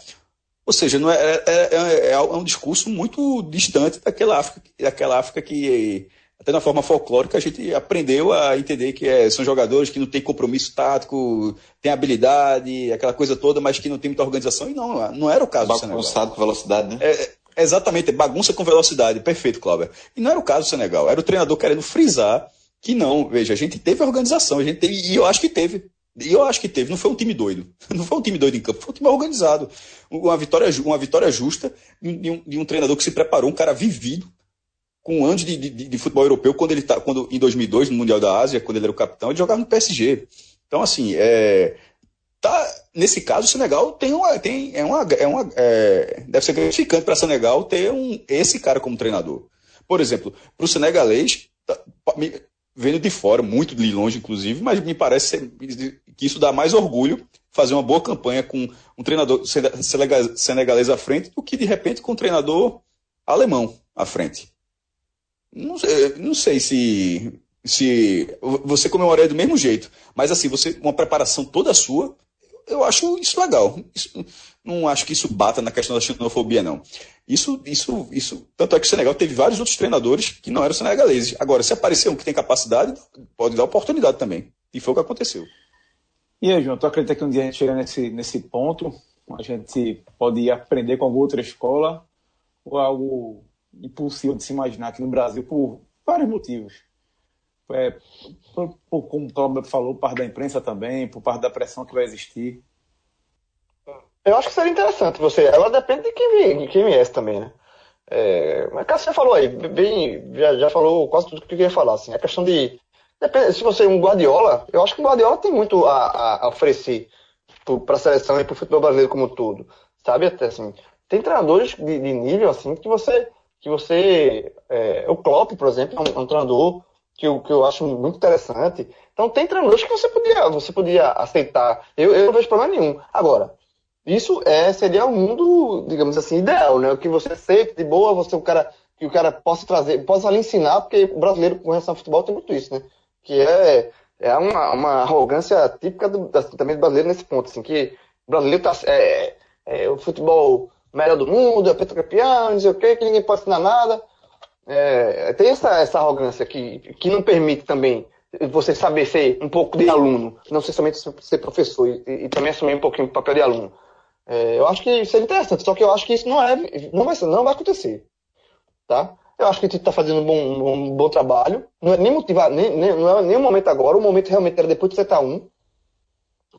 Ou seja, não é, é, é, é, um discurso muito distante daquela África, daquela África que até na forma folclórica, a gente aprendeu a entender que é, são jogadores que não têm compromisso tático, têm habilidade, aquela coisa toda, mas que não tem muita organização. E não, não era o caso Bagunçado do Senegal. com velocidade, né? É, é, exatamente, bagunça com velocidade. Perfeito, Cláudio. E não era o caso do Senegal. Era o treinador querendo frisar que não, veja, a gente teve organização, a gente teve, e eu acho que teve. E eu acho que teve, não foi um time doido. Não foi um time doido em campo, foi um time organizado. Uma vitória, uma vitória justa de um, de um treinador que se preparou, um cara vivido, com anos de, de, de, futebol europeu, quando ele tá, quando em 2002, no Mundial da Ásia, quando ele era o capitão, ele jogava no PSG. Então, assim, é, tá, nesse caso, o Senegal tem uma, tem, é uma, é uma, é, deve ser gratificante para Senegal ter um, esse cara como treinador. Por exemplo, para o senegalês, tá, vendo de fora, muito de longe, inclusive, mas me parece que isso dá mais orgulho fazer uma boa campanha com um treinador senegalês à frente do que, de repente, com um treinador alemão à frente. Não, não sei se, se você comemoraria do mesmo jeito, mas assim, você uma preparação toda sua, eu acho isso legal. Isso, não acho que isso bata na questão da xenofobia, não. Isso, isso, isso. Tanto é que o Senegal teve vários outros treinadores que não eram senegaleses. Agora, se aparecer um que tem capacidade, pode dar oportunidade também. E foi o que aconteceu. E aí, João, tu acredita que um dia a gente chega nesse, nesse ponto? A gente pode aprender com alguma outra escola? Ou algo impossível de se imaginar aqui no Brasil por vários motivos. É, por, por, como o Cláudio falou, por parte da imprensa também, por parte da pressão que vai existir. Eu acho que seria interessante você. Ela depende de quem, de quem viesse também, né? É, mas Cássio falou aí, bem, já, já falou quase tudo que eu queria falar. Assim, a questão de. Depende, se você é um Guardiola, eu acho que o Guardiola tem muito a, a oferecer para a seleção e para o futebol brasileiro como um todo. Sabe? Até assim, tem treinadores de, de nível assim que você que você. É, o Klopp, por exemplo, é um, é um treinador que eu, que eu acho muito interessante. Então tem treinadores que você podia, você podia aceitar. Eu, eu não vejo problema nenhum. Agora, isso é, seria um mundo, digamos assim, ideal, né? O que você aceita de boa, você o cara que o cara possa trazer, possa lhe ensinar, porque o brasileiro com relação ao futebol tem muito isso, né? Que é, é uma, uma arrogância típica do, também do brasileiro nesse ponto, assim, que o brasileiro tá, é, é, o futebol melhor do mundo, é petrocampeão, não sei o quê, que ninguém pode ensinar nada. É, tem essa, essa arrogância que, que não permite também você saber ser um pouco de aluno, não ser somente ser professor e, e também assumir um pouquinho o papel de aluno. É, eu acho que seria interessante, só que eu acho que isso não, é, não, vai, não vai acontecer. Tá? Eu acho que gente está fazendo um bom, um bom trabalho. Não é nem motivar, nem, nem, não é nem o momento agora, o momento realmente era depois de seta 1.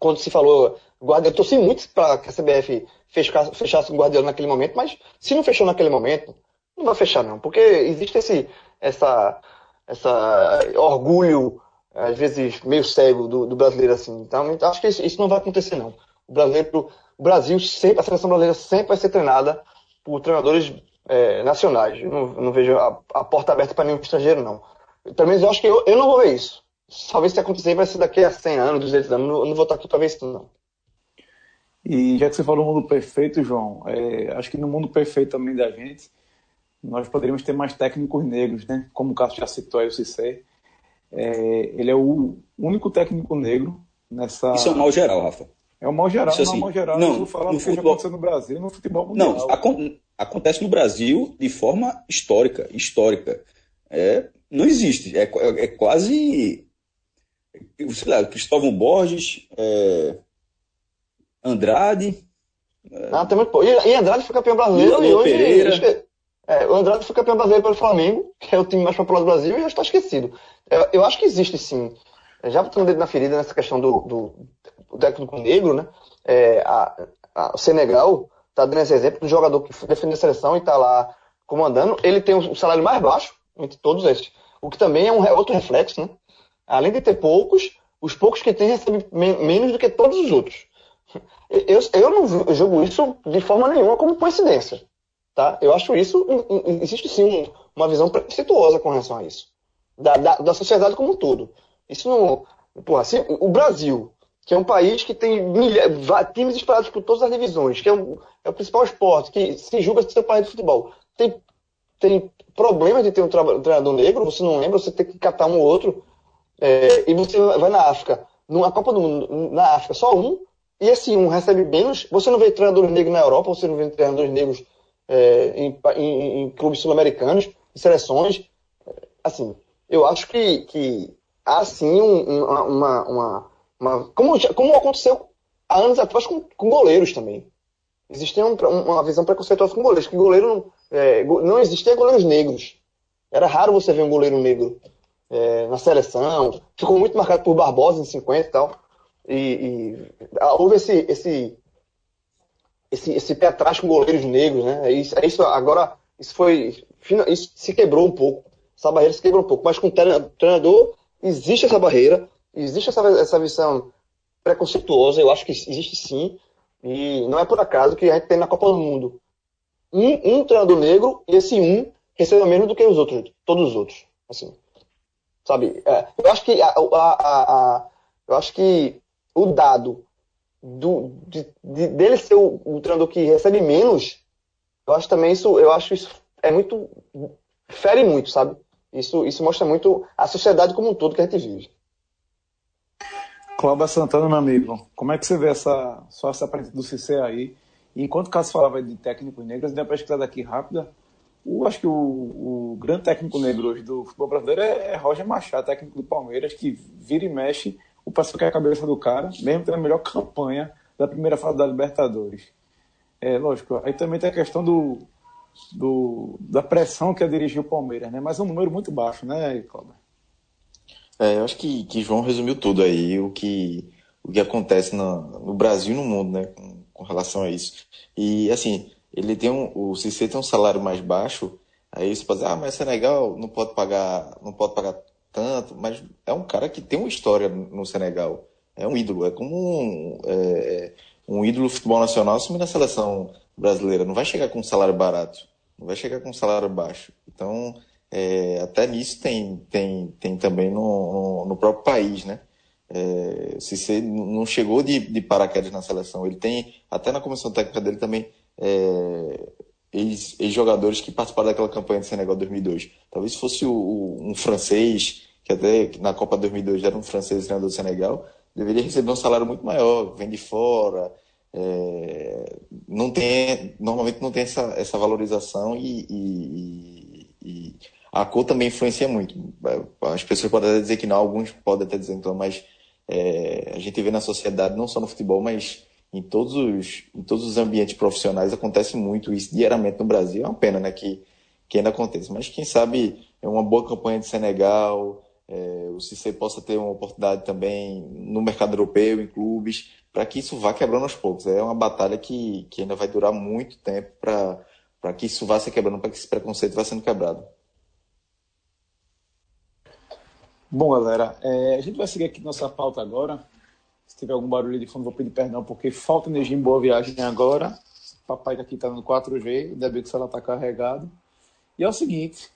Quando se falou, eu torci muito para que a CBF fechasse, o Guardiola naquele momento, mas se não fechou naquele momento, não vai fechar não, porque existe esse essa, essa orgulho, às vezes meio cego do, do brasileiro assim. Então, acho que isso, isso, não vai acontecer não. O brasileiro, o Brasil sempre, a seleção brasileira sempre vai ser treinada por treinadores é, nacionais. Eu não, não vejo a, a, porta aberta para nenhum estrangeiro não. Pelo menos eu acho que eu, eu não vou ver isso. Talvez se acontecer vai ser daqui a 100 anos, 200 anos, eu não vou estar aqui para ver isso não. E já que você falou mundo perfeito, João, é, acho que no mundo perfeito também da gente, nós poderíamos ter mais técnicos negros, né? Como o Cássio já citou aí, o Cissé. É, ele é o único técnico negro nessa. Isso é um mal geral, Rafa. É um mal geral, Isso, não é assim, um mal geral. não, eu vou falar no o que já futebol- aconteceu no Brasil no futebol mundial. Não, acon- acontece no Brasil de forma histórica, histórica. É, não existe. É, é quase, sei lá, Cristóvão Borges, é, Andrade, Ah, tem muito pouco. E, Andrade foi campeão brasileiro e hoje. Pereira. é, o Andrade foi campeão brasileiro pelo Flamengo, que é o time mais popular do Brasil, e já está esquecido. Eu, eu acho que existe sim. Já botando o dedo na ferida nessa questão do, do, do técnico negro, né? É, a- a- o Senegal está dando esse exemplo do jogador que defende a seleção e está lá comandando. Ele tem o salário mais baixo entre todos esses. O que também é um outro reflexo, né? Além de ter poucos, os poucos que tem recebem men- menos do que todos os outros. Eu, eu não julgo isso de forma nenhuma como coincidência. Tá? Eu acho isso. Existe sim um- uma visão preconceituosa com relação a isso. Da, da, da sociedade como um todo. Isso não. Porra, se, o Brasil, que é um país que tem milha, times espalhados por todas as divisões, que é, um- é o principal esporte, que se julga ser o país do futebol, tem, tem problemas de ter um, um treinador negro, você não lembra, você tem que catar um ou outro. É, e você vai na África, numa Copa do Mundo, na África, só um, e esse um recebe menos. Você não vê treinadores negros na Europa, você não vê treinadores negros é, em, em- em clubes sul-americanos, em seleções. Assim, eu acho que, que há sim um- um- uma. uma, uma como, como aconteceu há anos atrás com, com goleiros também. Existia um- uma visão preconceituosa com goleiros, que goleiro não, é, não existia goleiros negros. Era raro você ver um goleiro negro é, na seleção. Ficou muito marcado por Barbosa em 50 e tal. E, e ah, houve esse, esse, esse, esse pé atrás com goleiros negros, né? É isso, é isso agora, isso foi. Isso se quebrou um pouco. Essa barreira se quebrou um pouco. Mas com o treina- treinador, existe essa barreira, existe essa, essa visão preconceituosa, eu acho que existe sim. E não é por acaso que a gente tem na Copa do Mundo um, um treinador negro e esse um receba menos do que os outros, todos os outros. Assim, sabe? É, eu acho que a, a- a- eu acho que o dado do, de, de- dele ser o, o treinador que recebe menos, eu acho também isso, eu acho isso é muito fere muito, sabe? Isso, isso mostra muito a sociedade como um todo que a gente vive. Cláudio Santana, meu amigo, como é que você vê essa, só essa presença do Cissé aí? E enquanto o Cássio falava de técnicos negros, deu uma pesquisada aqui rápida. O, acho que o, o grande técnico negro hoje do futebol brasileiro é, é Roger Machado, técnico do Palmeiras, que vira e mexe, o pessoal quer a cabeça do cara, mesmo tendo a melhor campanha da primeira fase da Libertadores. É, lógico, aí também tem a questão do, do, da pressão que é dirigir o Palmeiras, né? Mas é um número muito baixo, né, Cláudio? É, eu acho que, que João resumiu tudo aí, o que, o que acontece no, no Brasil e no mundo, né, com, com relação a isso. E, assim, ele tem um, o Cissé tem um salário mais baixo, aí você pode dizer, ah, mas Senegal não pode pagar, não pode pagar tanto, mas é um cara que tem uma história no Senegal, é um ídolo, é como um, é, um ídolo do futebol nacional assumindo a seleção brasileira, não vai chegar com um salário barato, não vai chegar com um salário baixo. Então, é, até nisso tem, tem, tem também no, no, no próprio país, né? É, você não chegou de, de paraquedas na seleção, ele tem, até na comissão técnica dele também, é, ex- ex-jogadores que participaram daquela campanha de Senegal 2002. Talvez fosse o, o- um francês, que até na Copa 2002 era um francês treinador do Senegal, deveria receber um salário muito maior, vem de fora, é, não tem, normalmente não tem essa, essa valorização e, e- e a cor também influencia muito. As pessoas podem até dizer que não, alguns podem até dizer que não, mas é, a gente vê na sociedade, não só no futebol, mas em todos os, em todos os ambientes profissionais acontece muito isso diariamente no Brasil. É uma pena, né, que, que ainda aconteça. Mas quem sabe é uma boa campanha de Senegal, é, o Cissé possa ter uma oportunidade também no mercado europeu, em clubes, para que isso vá quebrando aos poucos. É uma batalha que, que ainda vai durar muito tempo para que isso vá se quebrando, para que esse preconceito vá sendo quebrado. Bom, galera, é, a gente vai seguir aqui nossa pauta agora. Se tiver algum barulho de fundo, vou pedir perdão, porque falta energia em boa viagem agora. Papai aqui está no 4G, ainda bem que o celular está carregado. E é o seguinte: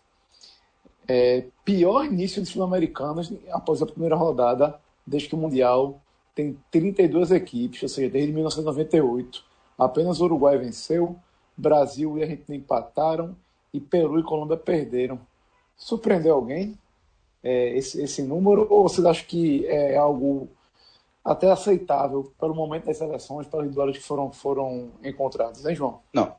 é, pior início de Sul-Americanas após a primeira rodada, desde que o Mundial tem 32 equipes, ou seja, desde 1998. Apenas o Uruguai venceu, Brasil e Argentina empataram e Peru e Colômbia perderam. Surpreendeu alguém é, esse, esse número ou vocês acham que é algo até aceitável pelo momento das seleções, pelos duelos que foram, foram encontrados, hein, João? Não,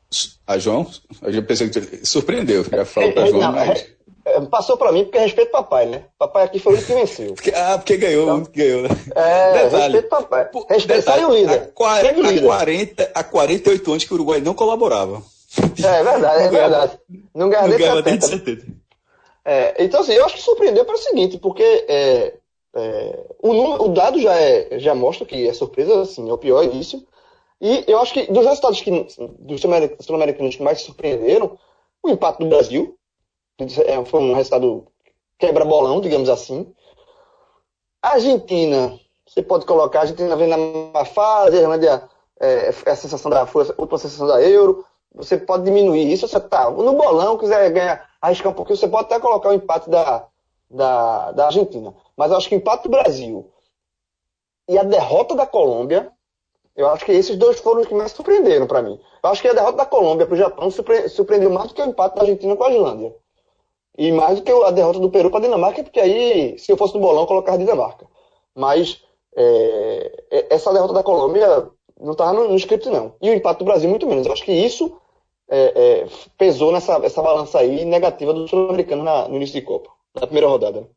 a João, a gente pensou que surpreendeu, já falou para João, não, mas... É, passou para mim porque respeito papai, né? Papai aqui foi o que venceu. Porque, ah, porque ganhou, então, ganhou, né? É, Detalhe, respeito papai. Respeito o líder. Há, 40, há 48 anos que o Uruguai não colaborava. É, é verdade, é verdade. Não ganhava nem 70. 70. É, então, assim, eu acho que surpreendeu pelo seguinte, porque é, é, o, número, o, dado já, é, já mostra que é surpresa, assim, é o pior início. E eu acho que dos resultados que, dos sul-americanos que mais surpreenderam, o empate do Brasil é, foi um resultado quebra-bolão, digamos assim. A Argentina, você pode colocar, a Argentina vem na má fase, a Irlândia é, é a sensação da, foi a última sensação da Euro. Você pode diminuir isso, você tá no bolão, quiser ganhar, arriscar um pouquinho, você pode até colocar o empate da, da, da Argentina. Mas eu acho que o empate do Brasil e a derrota da Colômbia, eu acho que esses dois foram os que mais surpreenderam para mim. Eu acho que a derrota da Colômbia para o Japão surpre surpreendeu mais do que o empate da Argentina com a Islândia. E mais do que a derrota do Peru para a Dinamarca, porque aí, se eu fosse no bolão, eu colocava a Dinamarca. Mas é, é essa derrota da Colômbia não estava no, no script, não. E o empate do Brasil, muito menos. Eu acho que isso é, é, pesou nessa essa balança aí negativa do sul-americano no início de Copa, na primeira rodada.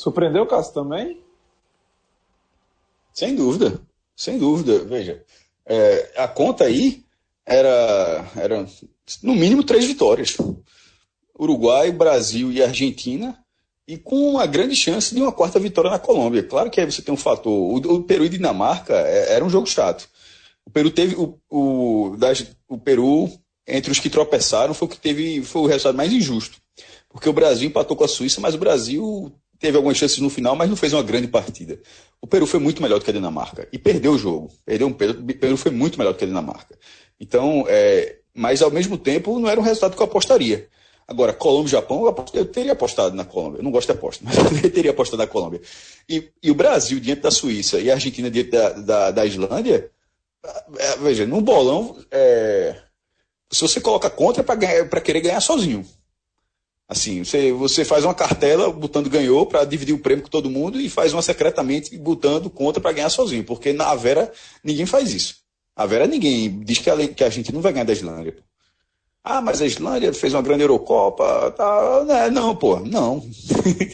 Surpreendeu o Cássio também? Sem dúvida, sem dúvida. Veja, é, a conta aí era, era no mínimo três vitórias. Uruguai, Brasil e Argentina, e com uma grande chance de uma quarta vitória na Colômbia. Claro que aí você tem um fator. O, o Peru e Dinamarca é, era um jogo chato. O Peru teve. O, o, das, o Peru, entre os que tropeçaram, foi o que teve. Foi o resultado mais injusto. Porque o Brasil empatou com a Suíça, mas o Brasil teve algumas chances no final, mas não fez uma grande partida. O Peru foi muito melhor do que a Dinamarca e perdeu o jogo. Perdeu um Peru, o Peru foi muito melhor do que a Dinamarca. Então, é, mas ao mesmo tempo não era um resultado que eu apostaria. Agora, Colômbia e Japão, eu, teria apostado na Colômbia. Eu não gosto de aposta, mas eu teria apostado na Colômbia. E, e, o Brasil diante da Suíça e a Argentina diante da, da, da Islândia, é, veja, no bolão, é, se você coloca contra para querer ganhar sozinho. Assim, você, você faz uma cartela botando ganhou para dividir o prêmio com todo mundo e faz uma secretamente botando contra para ganhar sozinho. Porque na Vera ninguém faz isso. A Vera ninguém diz que a, que a gente não vai ganhar da Islândia. Ah, mas a Islândia fez uma grande Eurocopa. Tá, né? Não, pô, não.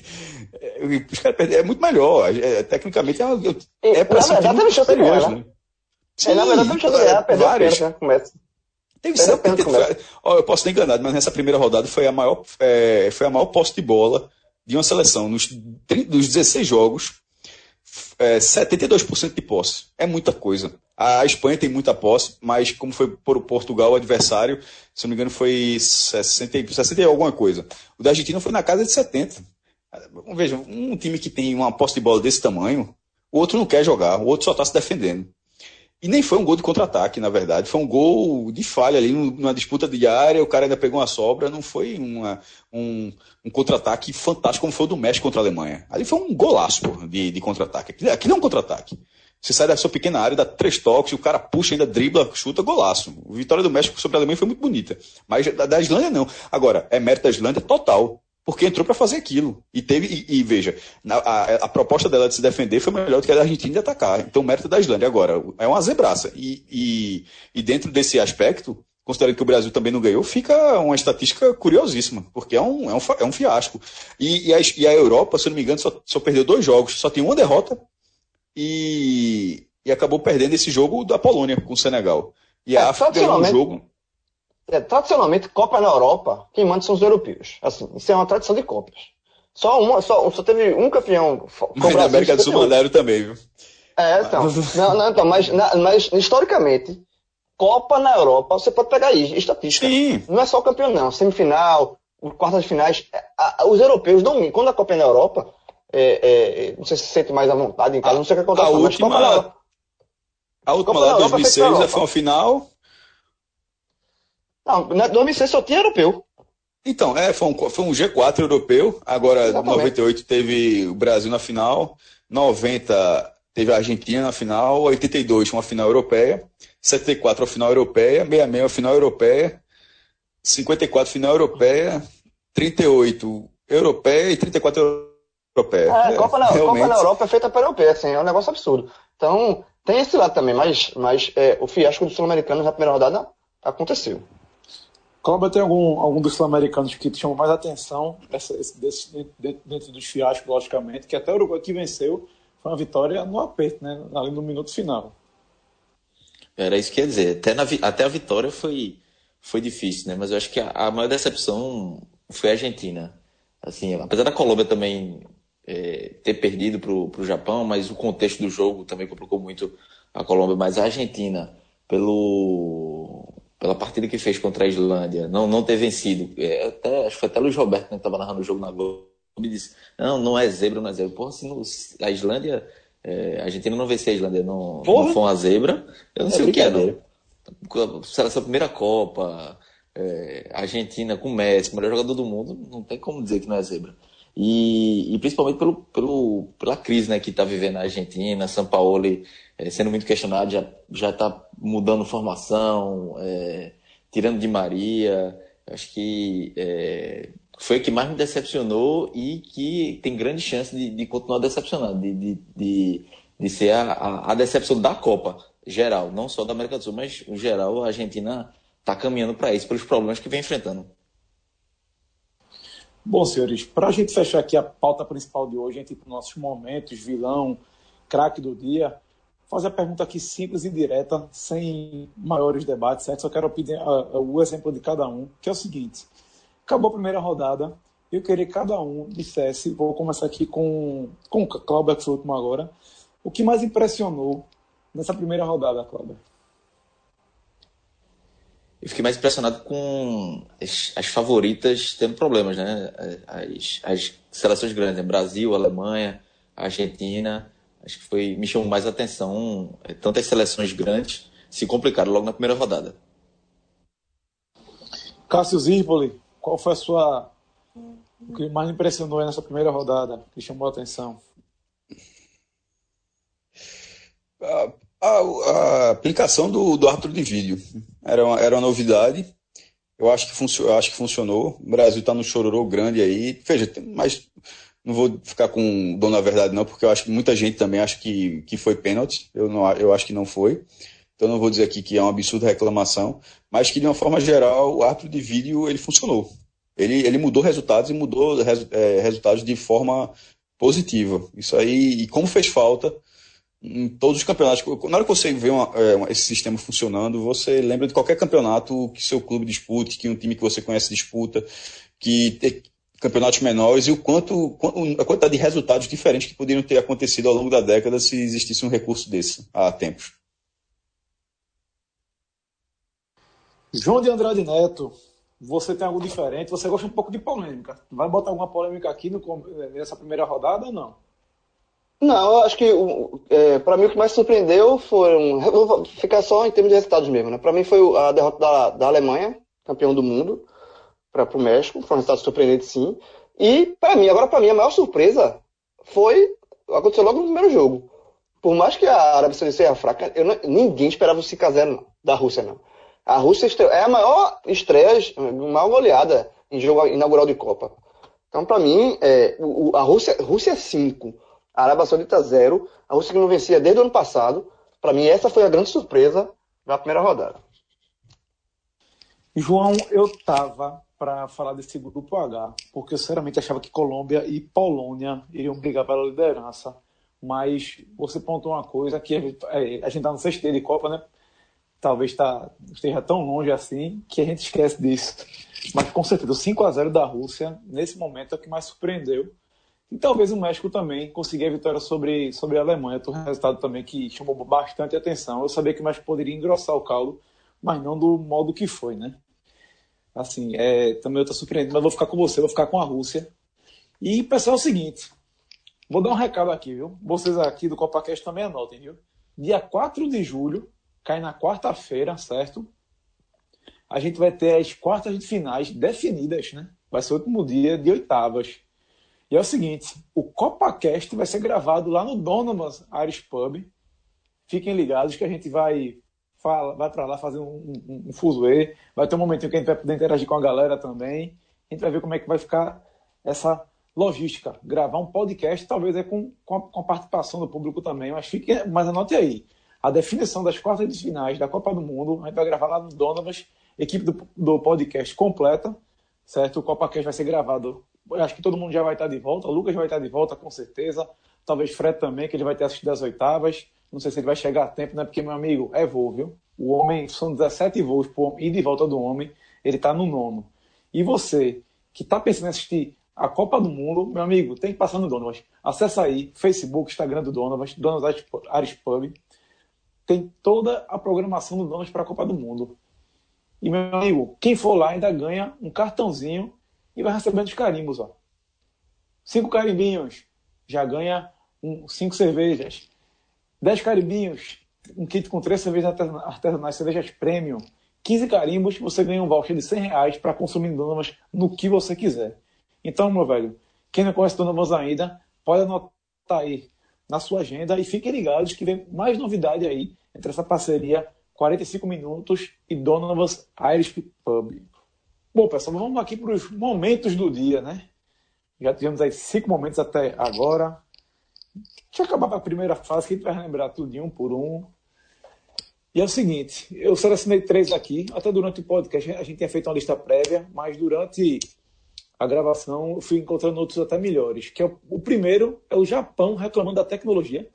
é muito melhor. É, tecnicamente é, é para ser. Verdade, teve chance de ganhar. Né? Sim, é, na verdade, teve chance de ganhar, perdeu várias. Pena, começa. Teve teve, ó, eu posso ter enganado, mas nessa primeira rodada foi a maior, é, foi a maior posse de bola de uma seleção. Nos, dos 16 jogos, é, 72% de posse. É muita coisa. A Espanha tem muita posse, mas como foi por Portugal o adversário, se não me engano foi 60, 60 e alguma coisa. O da Argentina foi na casa de 70. Veja, um time que tem uma posse de bola desse tamanho, o outro não quer jogar, o outro só está se defendendo. E nem foi um gol de contra-ataque, na verdade. Foi um gol de falha ali, numa disputa de área, o cara ainda pegou uma sobra. Não foi uma, um, um contra-ataque fantástico como foi o do México contra a Alemanha. Ali foi um golaço de, de contra-ataque. Aqui não é um contra-ataque. Você sai da sua pequena área, dá três toques, o cara puxa, ainda dribla, chuta, golaço. A vitória do México sobre a Alemanha foi muito bonita. Mas da Islândia, não. Agora, é mérito da Islândia total porque entrou para fazer aquilo. E teve, e, e veja, a, a, proposta dela de se defender foi melhor do que a da Argentina de atacar. Então, mérito da Islândia. Agora, é uma zebraça. E, e, e dentro desse aspecto, considerando que o Brasil também não ganhou, fica uma estatística curiosíssima, porque é um, é um, é um fiasco. E, e, a, e a Europa, se não me engano, só, só perdeu dois jogos, só tem uma derrota e, e acabou perdendo esse jogo da Polônia com o Senegal. E a é, África ganhou um jogo. É, tradicionalmente, Copa na Europa, quem manda são os europeus. Assim, isso é uma tradição de Copas. Só, uma, só, só teve um campeão. Mas na América do Sul mandaram também, viu? É, então. não, não, então mas, mas historicamente, Copa na Europa, você pode pegar aí, estatística. Sim. Não é só o campeão, não. Semifinal, quartas de finais. É, os europeus dominam. Quando a Copa é na Europa, é, é, não sei se se sente mais à vontade em casa, a, não sei o que acontece. A última, Copa na Europa. A última lá, 2006, foi uma final não, na 2006 só tinha europeu. Então, é, foi um, foi um G4 europeu. Agora, em 98 teve o Brasil na final, 90 teve a Argentina na final, 82 uma final europeia, 74 a final europeia, 66 a final europeia, 54 final europeia, 38 europeia e 34 europeia. É, é, Copa, na, realmente... Copa na Europa é feita para europeia, assim, é um negócio absurdo. Então, tem esse lado também, mas, mas é, o fiasco dos sul-americanos na primeira rodada aconteceu. Cláudio, tem algum, algum dos sul-americanos que te chamou mais atenção essa, esse, desse, dentro, dentro dos fiascos, logicamente, que até o Uruguai que venceu foi uma vitória no aperto, né? Ali no minuto final. Era isso que ia dizer. Até, na, até a vitória foi, foi difícil, né? Mas eu acho que a, a maior decepção foi a Argentina. Assim, apesar da Colômbia também é, ter perdido para o Japão, mas o contexto do jogo também complicou muito a Colômbia. Mas a Argentina, pelo pela partida que fez contra a Islândia, não, não ter vencido. É, até, acho que foi até Luiz Roberto né, que estava narrando o jogo na Globo. Me disse: Não, não é zebra, não é zebra. Porra, se, se a Islândia. É, a Argentina não venceu a Islândia, não, não foi uma zebra. Eu não é sei o que é, não. Seleção primeira Copa, é, Argentina com Messi, melhor jogador do mundo, não tem como dizer que não é zebra. E, e principalmente pelo, pelo, pela crise né, que está vivendo a Argentina, São Paulo é, sendo muito questionado, já está mudando formação, é, tirando de Maria. Acho que é, foi o que mais me decepcionou e que tem grande chance de, de continuar decepcionando, de, de, de, de ser a, a, a, decepção da Copa geral, não só da América do Sul, mas em geral a Argentina está caminhando para isso, pelos problemas que vem enfrentando. Bom, senhores, para a gente fechar aqui a pauta principal de hoje, entre nossos momentos, vilão, craque do dia, fazer a pergunta aqui simples e direta, sem maiores debates, certo? Só quero pedir uh, o exemplo de cada um, que é o seguinte: acabou a primeira rodada, eu queria que cada um dissesse, vou começar aqui com, com o Cláudio, que foi o último agora, o que mais impressionou nessa primeira rodada, Cláudio? Eu fiquei mais impressionado com as, as favoritas tendo problemas, né? As, as seleções grandes, né? Brasil, Alemanha, Argentina Acho que foi, me chamou mais atenção é, tantas seleções grandes se complicaram logo na primeira rodada. Cássio Zirpoli, qual foi a sua. O que mais impressionou nessa primeira rodada, que chamou a atenção? A, a, aplicação do, do árbitro de vídeo era uma, era uma novidade. Eu acho que, funcionou, acho que funcionou. O Brasil está no chororô grande aí. Veja, mas não vou ficar com dono da verdade, não, porque eu acho que muita gente também acha que, que foi pênalti. Eu, não, eu acho que não foi. Então não vou dizer aqui que é uma absurda reclamação, mas que de uma forma geral o árbitro de vídeo ele funcionou. Ele, ele mudou resultados e mudou é, resultados de forma positiva. Isso aí, e como fez falta em todos os campeonatos. Na hora que você vê uma, é, esse sistema funcionando, você lembra de qualquer campeonato que seu clube dispute, que um time que você conhece disputa, que campeonatos menores e o quanto a quantidade de resultados diferentes que poderiam ter acontecido ao longo da década se existisse um recurso desse há tempos. João de Andrade Neto, você tem algo diferente? Você gosta um pouco de polêmica? Vai botar alguma polêmica aqui no, nessa primeira rodada ou não? Não, eu acho que é, para mim o que mais surpreendeu foram. Vou ficar só em termos de resultados mesmo, né? Para mim foi a derrota da, da Alemanha, campeão do mundo para o México, foi um resultado surpreendente sim. E para mim, agora para mim a maior surpresa foi aconteceu logo no primeiro jogo. Por mais que a Arábia Saudita seja fraca, não, ninguém esperava o 5x0 da Rússia não. A Rússia é a maior estreia, a maior goleada em jogo inaugural de Copa. Então, para mim, é, a Rússia, Rússia 5, a Arábia Saudita 0, a Rússia que não vencia desde o ano passado. Para mim, essa foi a grande surpresa da primeira rodada. João, eu tava para falar desse grupo H, porque eu sinceramente achava que Colômbia e Polônia iriam brigar pela liderança. Mas você pontou uma coisa que a gente, é, a gente tá no sexto de Copa, né? Talvez tá, esteja tão longe assim que a gente esquece disso. Mas com certeza, o 5 a 0 da Rússia, nesse momento, é o que mais surpreendeu. E talvez o México também conseguir a vitória sobre, sobre a Alemanha. Um resultado também que chamou bastante atenção. Eu sabia que o México poderia engrossar o caldo, mas não do modo que foi, né? Assim, é, também eu estou surpreendido, mas vou ficar com você, vou ficar com a Rússia. E, pessoal, é o seguinte, vou dar um recado aqui, viu? Vocês aqui do CopaCast também anotem, viu? Dia 4 de julho, cai na quarta-feira, certo? A gente vai ter as quartas de finais definidas, né? vai ser o último dia de oitavas. E é o seguinte, o CopaCast vai ser gravado lá no Donovan's Irish Pub. Fiquem ligados que a gente vai fala, vai para lá fazer um, um, um fuzuê. Vai ter um momentinho que a gente vai poder interagir com a galera também. A gente vai ver como é que vai ficar essa logística. Gravar um podcast, talvez é com, com, a, com a participação do público também. Mas, fique, mas anote aí. A definição das quartas de finais da Copa do Mundo, a gente vai gravar lá no Donovan's, equipe do, do podcast completa, certo? O CopaCast vai ser gravado. Acho que todo mundo já vai estar de volta. O Lucas vai estar de volta, com certeza. Talvez Fred também, que ele vai ter assistido as oitavas. Não sei se ele vai chegar a tempo, né? Porque, meu amigo, é voo, viu? O homem, são 17 voos por ir de volta do homem, ele está no nono. E você, que está pensando em assistir a Copa do Mundo, meu amigo, tem que passar no Donovas. Acesse aí, Facebook, Instagram do Donovas, Donovas Ares Pub. Tem toda a programação do Donovas para a Copa do Mundo. E, meu amigo, quem for lá ainda ganha um cartãozinho e vai recebendo os carimbos, ó. Cinco carimbinhos, já ganha um, cinco cervejas. 10 carimbinhos, um kit com três cervejas artesanais, cervejas premium, 15 carimbos, você ganha um voucher de 100 reais para consumir Donovan's no que você quiser. Então, meu velho, quem não conhece Donovan's ainda, pode anotar aí na sua agenda e fiquem ligados que vem mais novidade aí entre essa parceria 45 minutos e Donovan's Irish Pub. Bom, pessoal, vamos aqui para os momentos do dia, né? Já tivemos aí cinco momentos até agora. Deixa eu acabar com a primeira fase, que a gente vai lembrar tudo de um por um. E é o seguinte, eu selecionei três aqui, até durante o podcast a gente tinha feito uma lista prévia, mas durante a gravação eu fui encontrando outros até melhores. Que é o, o primeiro é o Japão reclamando da tecnologia.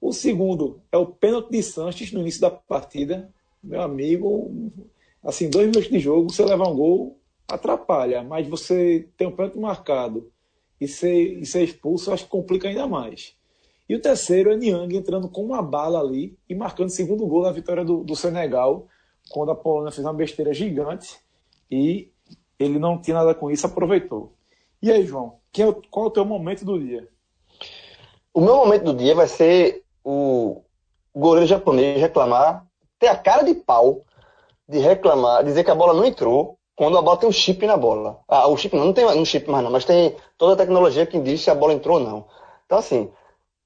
O segundo é o pênalti de Sanches no início da partida. Meu amigo, assim, dois minutos de jogo, você levar um gol, atrapalha, mas você tem um pênalti marcado e ser, e ser expulso, eu acho que complica ainda mais. E o terceiro é Niang entrando com uma bala ali e marcando o segundo gol na vitória do, do Senegal, quando a Polônia fez uma besteira gigante e ele não tinha nada com isso, aproveitou. E aí, João, é qual é o teu momento do dia? O meu momento do dia vai ser o goleiro japonês reclamar, ter a cara de pau de reclamar, dizer que a bola não entrou quando a bola tem um chip na bola. Ah, o chip não, não tem um chip mais não, mas tem toda a tecnologia que diz se a bola entrou ou não. Então, assim,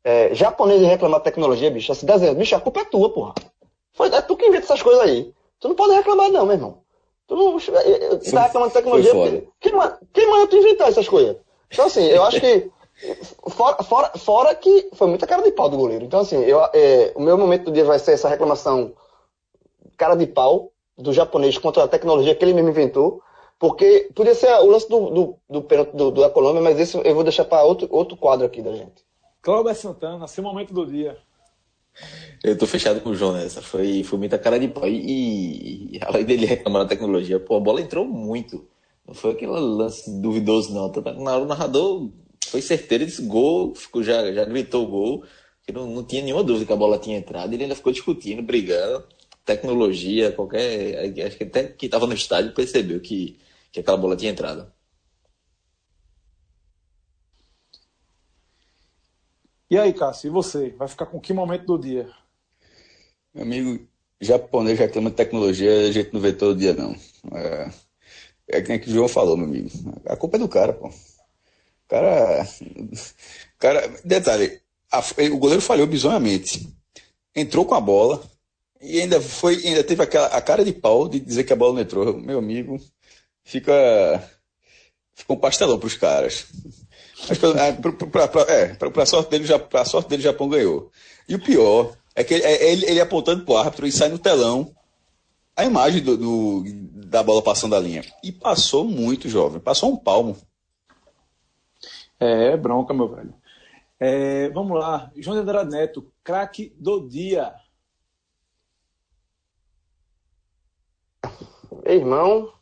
é, japonês reclamar de tecnologia, bicho, assim, desenho, bicho, a culpa é tua, porra. Foi, é tu que inventa essas coisas aí. Tu não pode reclamar, não, meu irmão. Tu não é, é, tá reclamando de tecnologia. Porque, quem, quem manda tu inventar essas coisas? Então, assim, eu acho que. Fora, fora, fora que foi muita cara de pau do goleiro. Então, assim, eu, é, o meu momento do dia vai ser essa reclamação cara de pau do japonês contra a tecnologia que ele mesmo inventou. Porque podia ser o lance do, do, do pênalti do, do, da Colômbia, mas esse eu vou deixar para outro, outro quadro aqui da gente. Cláudio Santana, seu momento do dia. Eu tô fechado com o João nessa. Foi, foi muita cara de pau. E, e além dele reclamar da tecnologia, pô, a bola entrou muito. Não foi aquele lance duvidoso, não. Na hora o narrador foi certeiro, disse gol, ficou, já, já gritou o gol. Que não, não tinha nenhuma dúvida que a bola tinha entrado. Ele ainda ficou discutindo, brigando tecnologia, qualquer. Acho que até quem estava no estádio percebeu que, que aquela bola tinha entrado. E aí, Cássio, e você? Vai ficar com que momento do dia? Meu amigo, japonês reclama de tecnologia, a gente não vê todo dia, não. É, é que o João falou, meu amigo. A culpa é do cara, pô. O cara. cara detalhe, a, o goleiro falhou bizonhamente. Entrou com a bola, e ainda foi, ainda teve aquela, a cara de pau de dizer que a bola não entrou. Meu amigo, fica. Fica um pastelão pros caras. Mas pra, é, é, sorte dele, pra sorte dele, o Japão ganhou. E o pior é que ele, é, ele, ele apontando pro árbitro e sai no telão a imagem do, do, da bola passando a linha. E passou muito, jovem. Passou um palmo. É, bronca, meu velho. É, vamos lá. João de Andrade Neto, craque do dia. Irmão.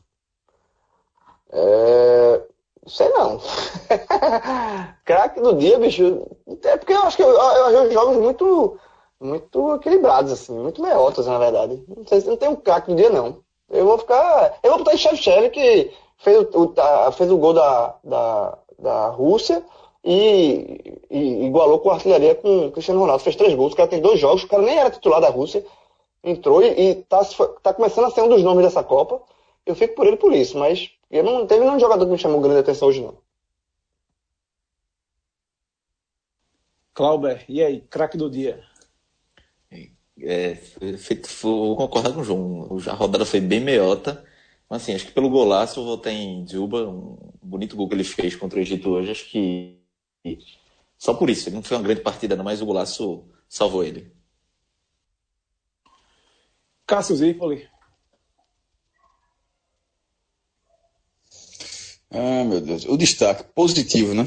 É... Sei não. Craque do dia, bicho. É porque eu acho que eu, eu, eu jogos muito, muito equilibrados, assim, muito meiotas, na verdade. Não, sei, não tem um craque do dia, não. Eu vou ficar. Eu vou botar em Shevchev, que fez o, o, fez o gol da, da, da Rússia e, e, igualou com a artilharia com o Cristiano Ronaldo. Fez três gols, o cara tem dois jogos, o cara nem era titular da Rússia entrou e, e tá, começando a ser um dos nomes dessa Copa. Eu fico por ele por isso, mas E não teve nenhum jogador que me chamou grande atenção hoje, não. Clauber, e aí, craque do dia? É, feito, vou concordar com o João. A rodada foi bem meiota. Mas assim, acho que pelo golaço eu vou ter em Juba, um bonito gol que ele fez contra o Egito hoje. Acho que só por isso. Ele não foi uma grande partida, não, mas o golaço salvou ele. Cássio Zipoli. Ah, meu Deus. O destaque positivo, né?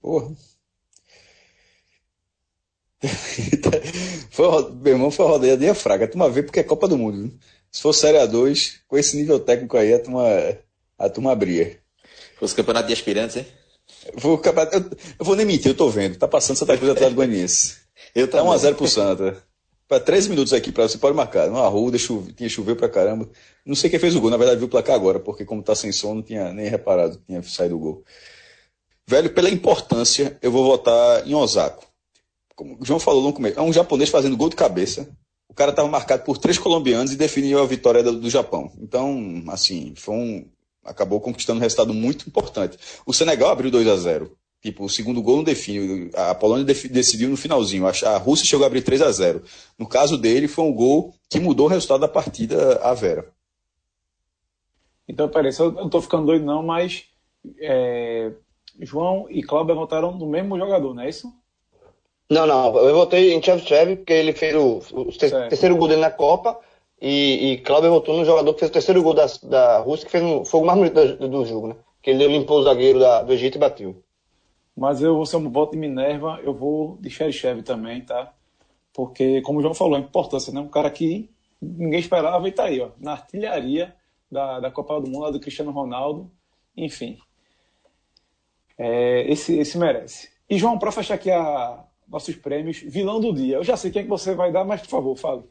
Porra. foi, meu irmão, foi a rodeia de fraca. A turma vê porque é Copa do Mundo. Viu? Se for Série A2, com esse nível técnico aí, a turma, a turma abria. Fosse campeonato de aspirantes, hein? Vou, eu, eu vou nem mentir, eu tô vendo. Tá passando Santa Cruz atrás do Goianiense. Eu tá 1x0 pro Santa. Para 13 minutos aqui, pra, você pode marcar. Numa rua, chuve, tinha choveu pra caramba. Não sei quem fez o gol, na verdade viu o placar agora, porque como tá sem som, não tinha nem reparado que tinha saído o gol. Velho, pela importância, eu vou votar em Osako como o João falou no começo, é um japonês fazendo gol de cabeça. O cara estava marcado por três colombianos e definiu a vitória do, do Japão. Então, assim, foi um, acabou conquistando um resultado muito importante. O Senegal abriu 2 a 0 Tipo, o segundo gol não define. A Polônia decidiu no finalzinho. A Rússia chegou a abrir 3 a 0 No caso dele, foi um gol que mudou o resultado da partida à Vera. Então, peraí, eu não estou ficando doido, não, mas é, João e Cláudio votaram no mesmo jogador, não é isso? Não, não, eu votei em Chevchev porque ele fez o, o terceiro gol dele na Copa e, e Cláudio votou no jogador que fez o terceiro gol da, da Rússia, que fez um, foi o mais bonito do, do jogo, né? Que ele limpou o zagueiro da, do Egito e bateu. Mas eu ser um voto de Minerva, eu vou de Cherichev também, tá? Porque, como o João falou, a importância, né? Um cara que ninguém esperava e tá aí, ó, na artilharia da, da Copa do Mundo, lá do Cristiano Ronaldo, enfim. É, esse, esse merece. E, João, para fechar aqui a, nossos prêmios, vilão do dia. Eu já sei quem é que você vai dar, mas por favor, fale.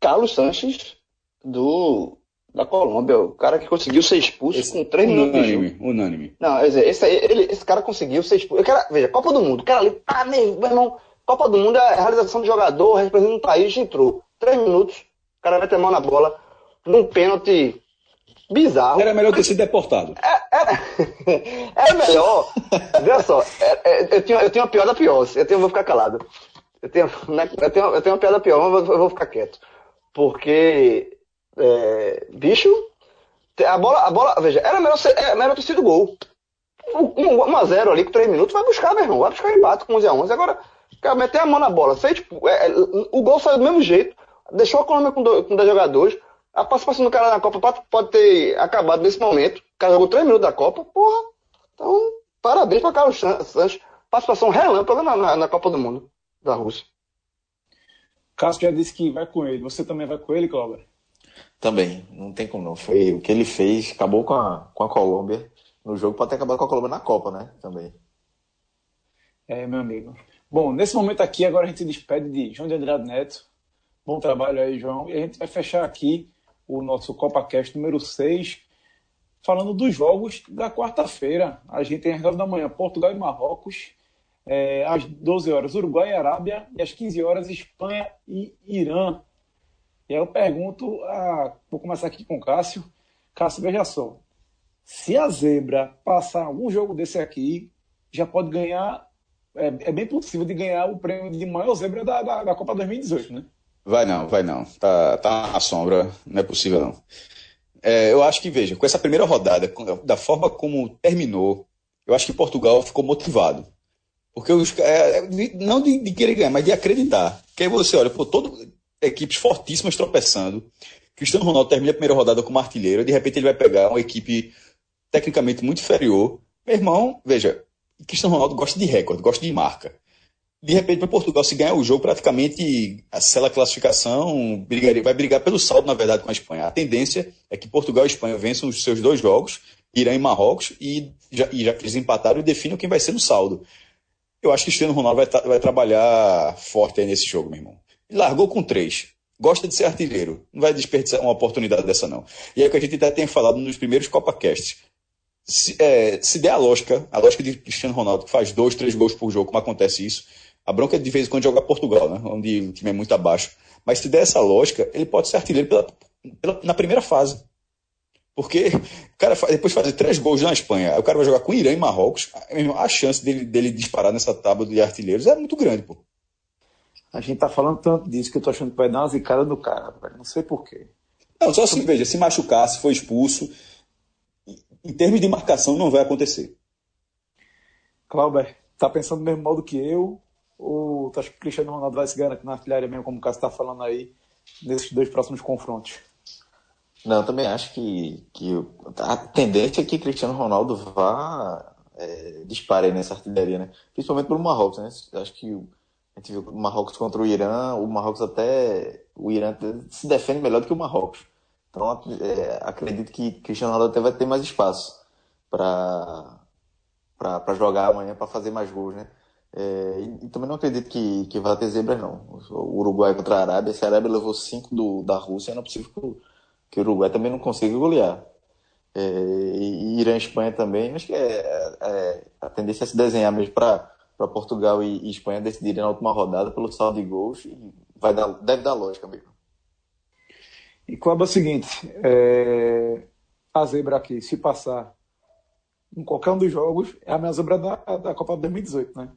Carlos Sanches, do, da Colômbia, o cara que conseguiu ser expulso esse, com três minutos de jogo. Unânime. Não, dizer, esse, ele, esse cara conseguiu ser expulso. Quero, veja, Copa do Mundo, o cara ali, tá, meu irmão, Copa do Mundo é a realização de jogador, representando um país, entrou. Três minutos, o cara vai ter mão na bola, num pênalti bizarro. Era melhor ter sido deportado. É, era, era melhor. Veja só, é, é, eu, tenho, eu tenho uma piada pior. Eu, tenho, eu vou ficar calado. Eu tenho, né, eu tenho, eu tenho uma piada pior, mas eu vou ficar quieto. Porque, é, bicho, a bola, a bola, veja, era melhor, ser, era melhor ter sido gol. 1x0 ali com 3 minutos, vai buscar, meu irmão. Vai buscar empate com 11x11. Agora, cara, meter a mão na bola. Fez, tipo, é, o gol saiu do mesmo jeito. Deixou a Colômbia com, com 10 jogadores a participação do cara na Copa pode, pode ter acabado nesse momento. O cara jogou 3 minutos da Copa, porra. Então, parabéns para Carlos Santos. Participação relâmpago na, na, na, Copa do Mundo da Rússia. Cássio já disse que vai com ele. Você também vai com ele, Cláudio? Também, não tem como não. Foi o que ele fez, acabou com a, com a Colômbia no jogo, pode ter acabado com a Colômbia na Copa, né? Também. É, meu amigo. Bom, nesse momento aqui, agora a gente se despede de João de Andrade Neto. Bom trabalho aí, João. E a gente vai fechar aqui o nosso CopaCast número 6, falando dos jogos da quarta-feira. A gente tem às 9 da manhã Portugal e Marrocos, é, às 12 horas Uruguai e Arábia, e às 15 horas Espanha e Irã. E aí eu pergunto, a, vou começar aqui com o Cássio. Cássio, veja só, se a Zebra passar algum jogo desse aqui, já pode ganhar, é, é bem possível de ganhar o prêmio de maior Zebra da, da, da Copa 2018, né? Vai não, vai não. Tá, tá na sombra, não é possível não. É, eu acho que, veja, com essa primeira rodada, da forma como terminou, eu acho que Portugal ficou motivado. Porque os é, não de, de, querer ganhar, mas de acreditar. Porque aí você olha, pô, todo, equipes fortíssimas tropeçando. Cristiano Ronaldo termina a primeira rodada como artilheiro, de repente ele vai pegar uma equipe tecnicamente muito inferior. Meu irmão, veja, Cristiano Ronaldo gosta de recorde, gosta de marca de repente, para Portugal, se ganhar o jogo, praticamente sela a classificação, brigaria, vai brigar pelo saldo, na verdade, com a Espanha. A tendência é que Portugal e Espanha vençam os seus dois jogos, Irã e Marrocos, e já, e já que eles empataram, definem quem vai ser no saldo. Eu acho que Cristiano Ronaldo vai, vai trabalhar forte aí nesse jogo, meu irmão. Largou com três. Gosta de ser artilheiro. Não vai desperdiçar uma oportunidade dessa, não. E é o que a gente até tem falado nos primeiros CopaCasts. Se, é, se der a lógica, a lógica de Cristiano Ronaldo, que faz dois, três gols por jogo, como acontece isso, a bronca é de vez em quando jogar Portugal, né? onde o time é muito abaixo. Mas se der essa lógica, ele pode ser artilheiro pela, na primeira fase. Porque o cara depois de fazer três gols na Espanha, o cara vai jogar com Irã e Marrocos, a chance dele, dele disparar nessa tábua de artilheiros é muito grande, pô. A gente tá falando tanto disso que eu tô achando que vai dar uma zicada no cara, velho. Não sei porquê. Não, só assim, veja, se machucar, se for expulso, em termos de marcação não vai acontecer. Clauber, tá pensando do mesmo modo que eu? Ou tu acha que o Cristiano Ronaldo vai se garantir na artilharia mesmo, como o Cássio tá falando aí, nesses dois próximos confrontos? Não, também acho que, que a tendência é que Cristiano Ronaldo vá é, dispare nessa artilharia, né? Principalmente pelo Marrocos, né? Acho que a gente viu o Marrocos contra o Irã, o Marrocos até. O Irã se defende melhor do que o Marrocos. Então é, acredito que Cristiano Ronaldo até vai ter mais espaço para jogar amanhã, para fazer mais gols, né? É, e, e, também não acredito que, que vá ter zebras, não. O Uruguai contra a Arábia, se a Arábia levou 5 da Rússia, não é possível que, que o Uruguai também não consiga golear. É, e Irã e Espanha também, acho que é, é, a tendência é se desenhar mesmo para para Portugal e, e, Espanha decidirem na última rodada pelo saldo de gols e vai dar, deve dar lógica mesmo. E Cláudio, é o seguinte, é, a zebra aqui, se passar em qualquer um dos jogos, é a minha zebra da, da Copa de 2018, né?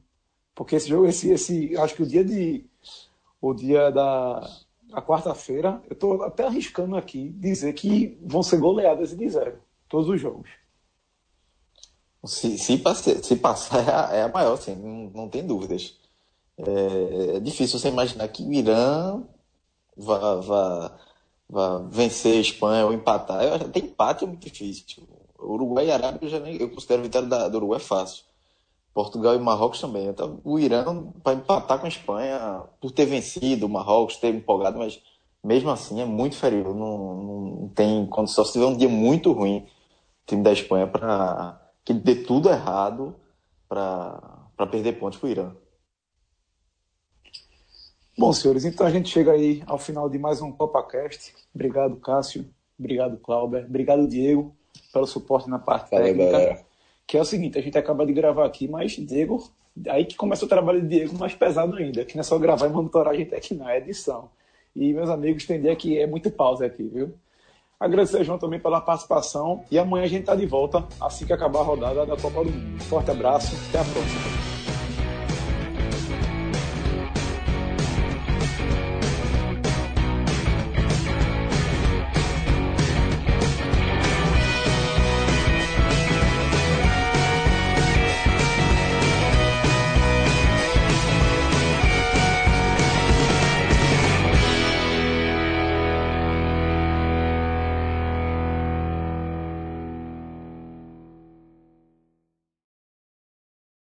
Porque esse jogo, esse, esse, acho que o dia de, o dia da a quarta-feira, eu estou até arriscando aqui dizer que vão ser goleadas de zero, todos os jogos. Se, se, passe, se passar, é a, é a maior, assim, não, não tem dúvidas. É, é, difícil você imaginar que o Irã vá, vá, vá vencer a Espanha ou empatar. Eu, até empate é muito difícil. Tipo, Uruguai e Arábia, eu, já nem, eu considero a vitória da, do Uruguai fácil. Portugal e Marrocos também. Então, o Irã, para empatar com a Espanha, por ter vencido o Marrocos, ter empolgado, mas mesmo assim é muito inferior. Não, não tem condição. Se tiver um dia muito ruim, o time da Espanha, para que dê tudo errado para perder pontos para o Irã. Bom, senhores, então a gente chega aí ao final de mais um CopaCast. Obrigado, Cássio. Obrigado, Clauber. Obrigado, Diego, pelo suporte na parte técnica. Galera. Que é o seguinte, a gente acaba de gravar aqui, mas Diego, aí que começa o trabalho de Diego mais pesado ainda, que não é só gravar e monitorar a gente aqui, não, é edição. E meus amigos, dia que é muito pausa aqui, viu? Agradecer João também pela participação e amanhã a gente está de volta assim que acabar a rodada da Copa do Mundo. Forte abraço, até a próxima.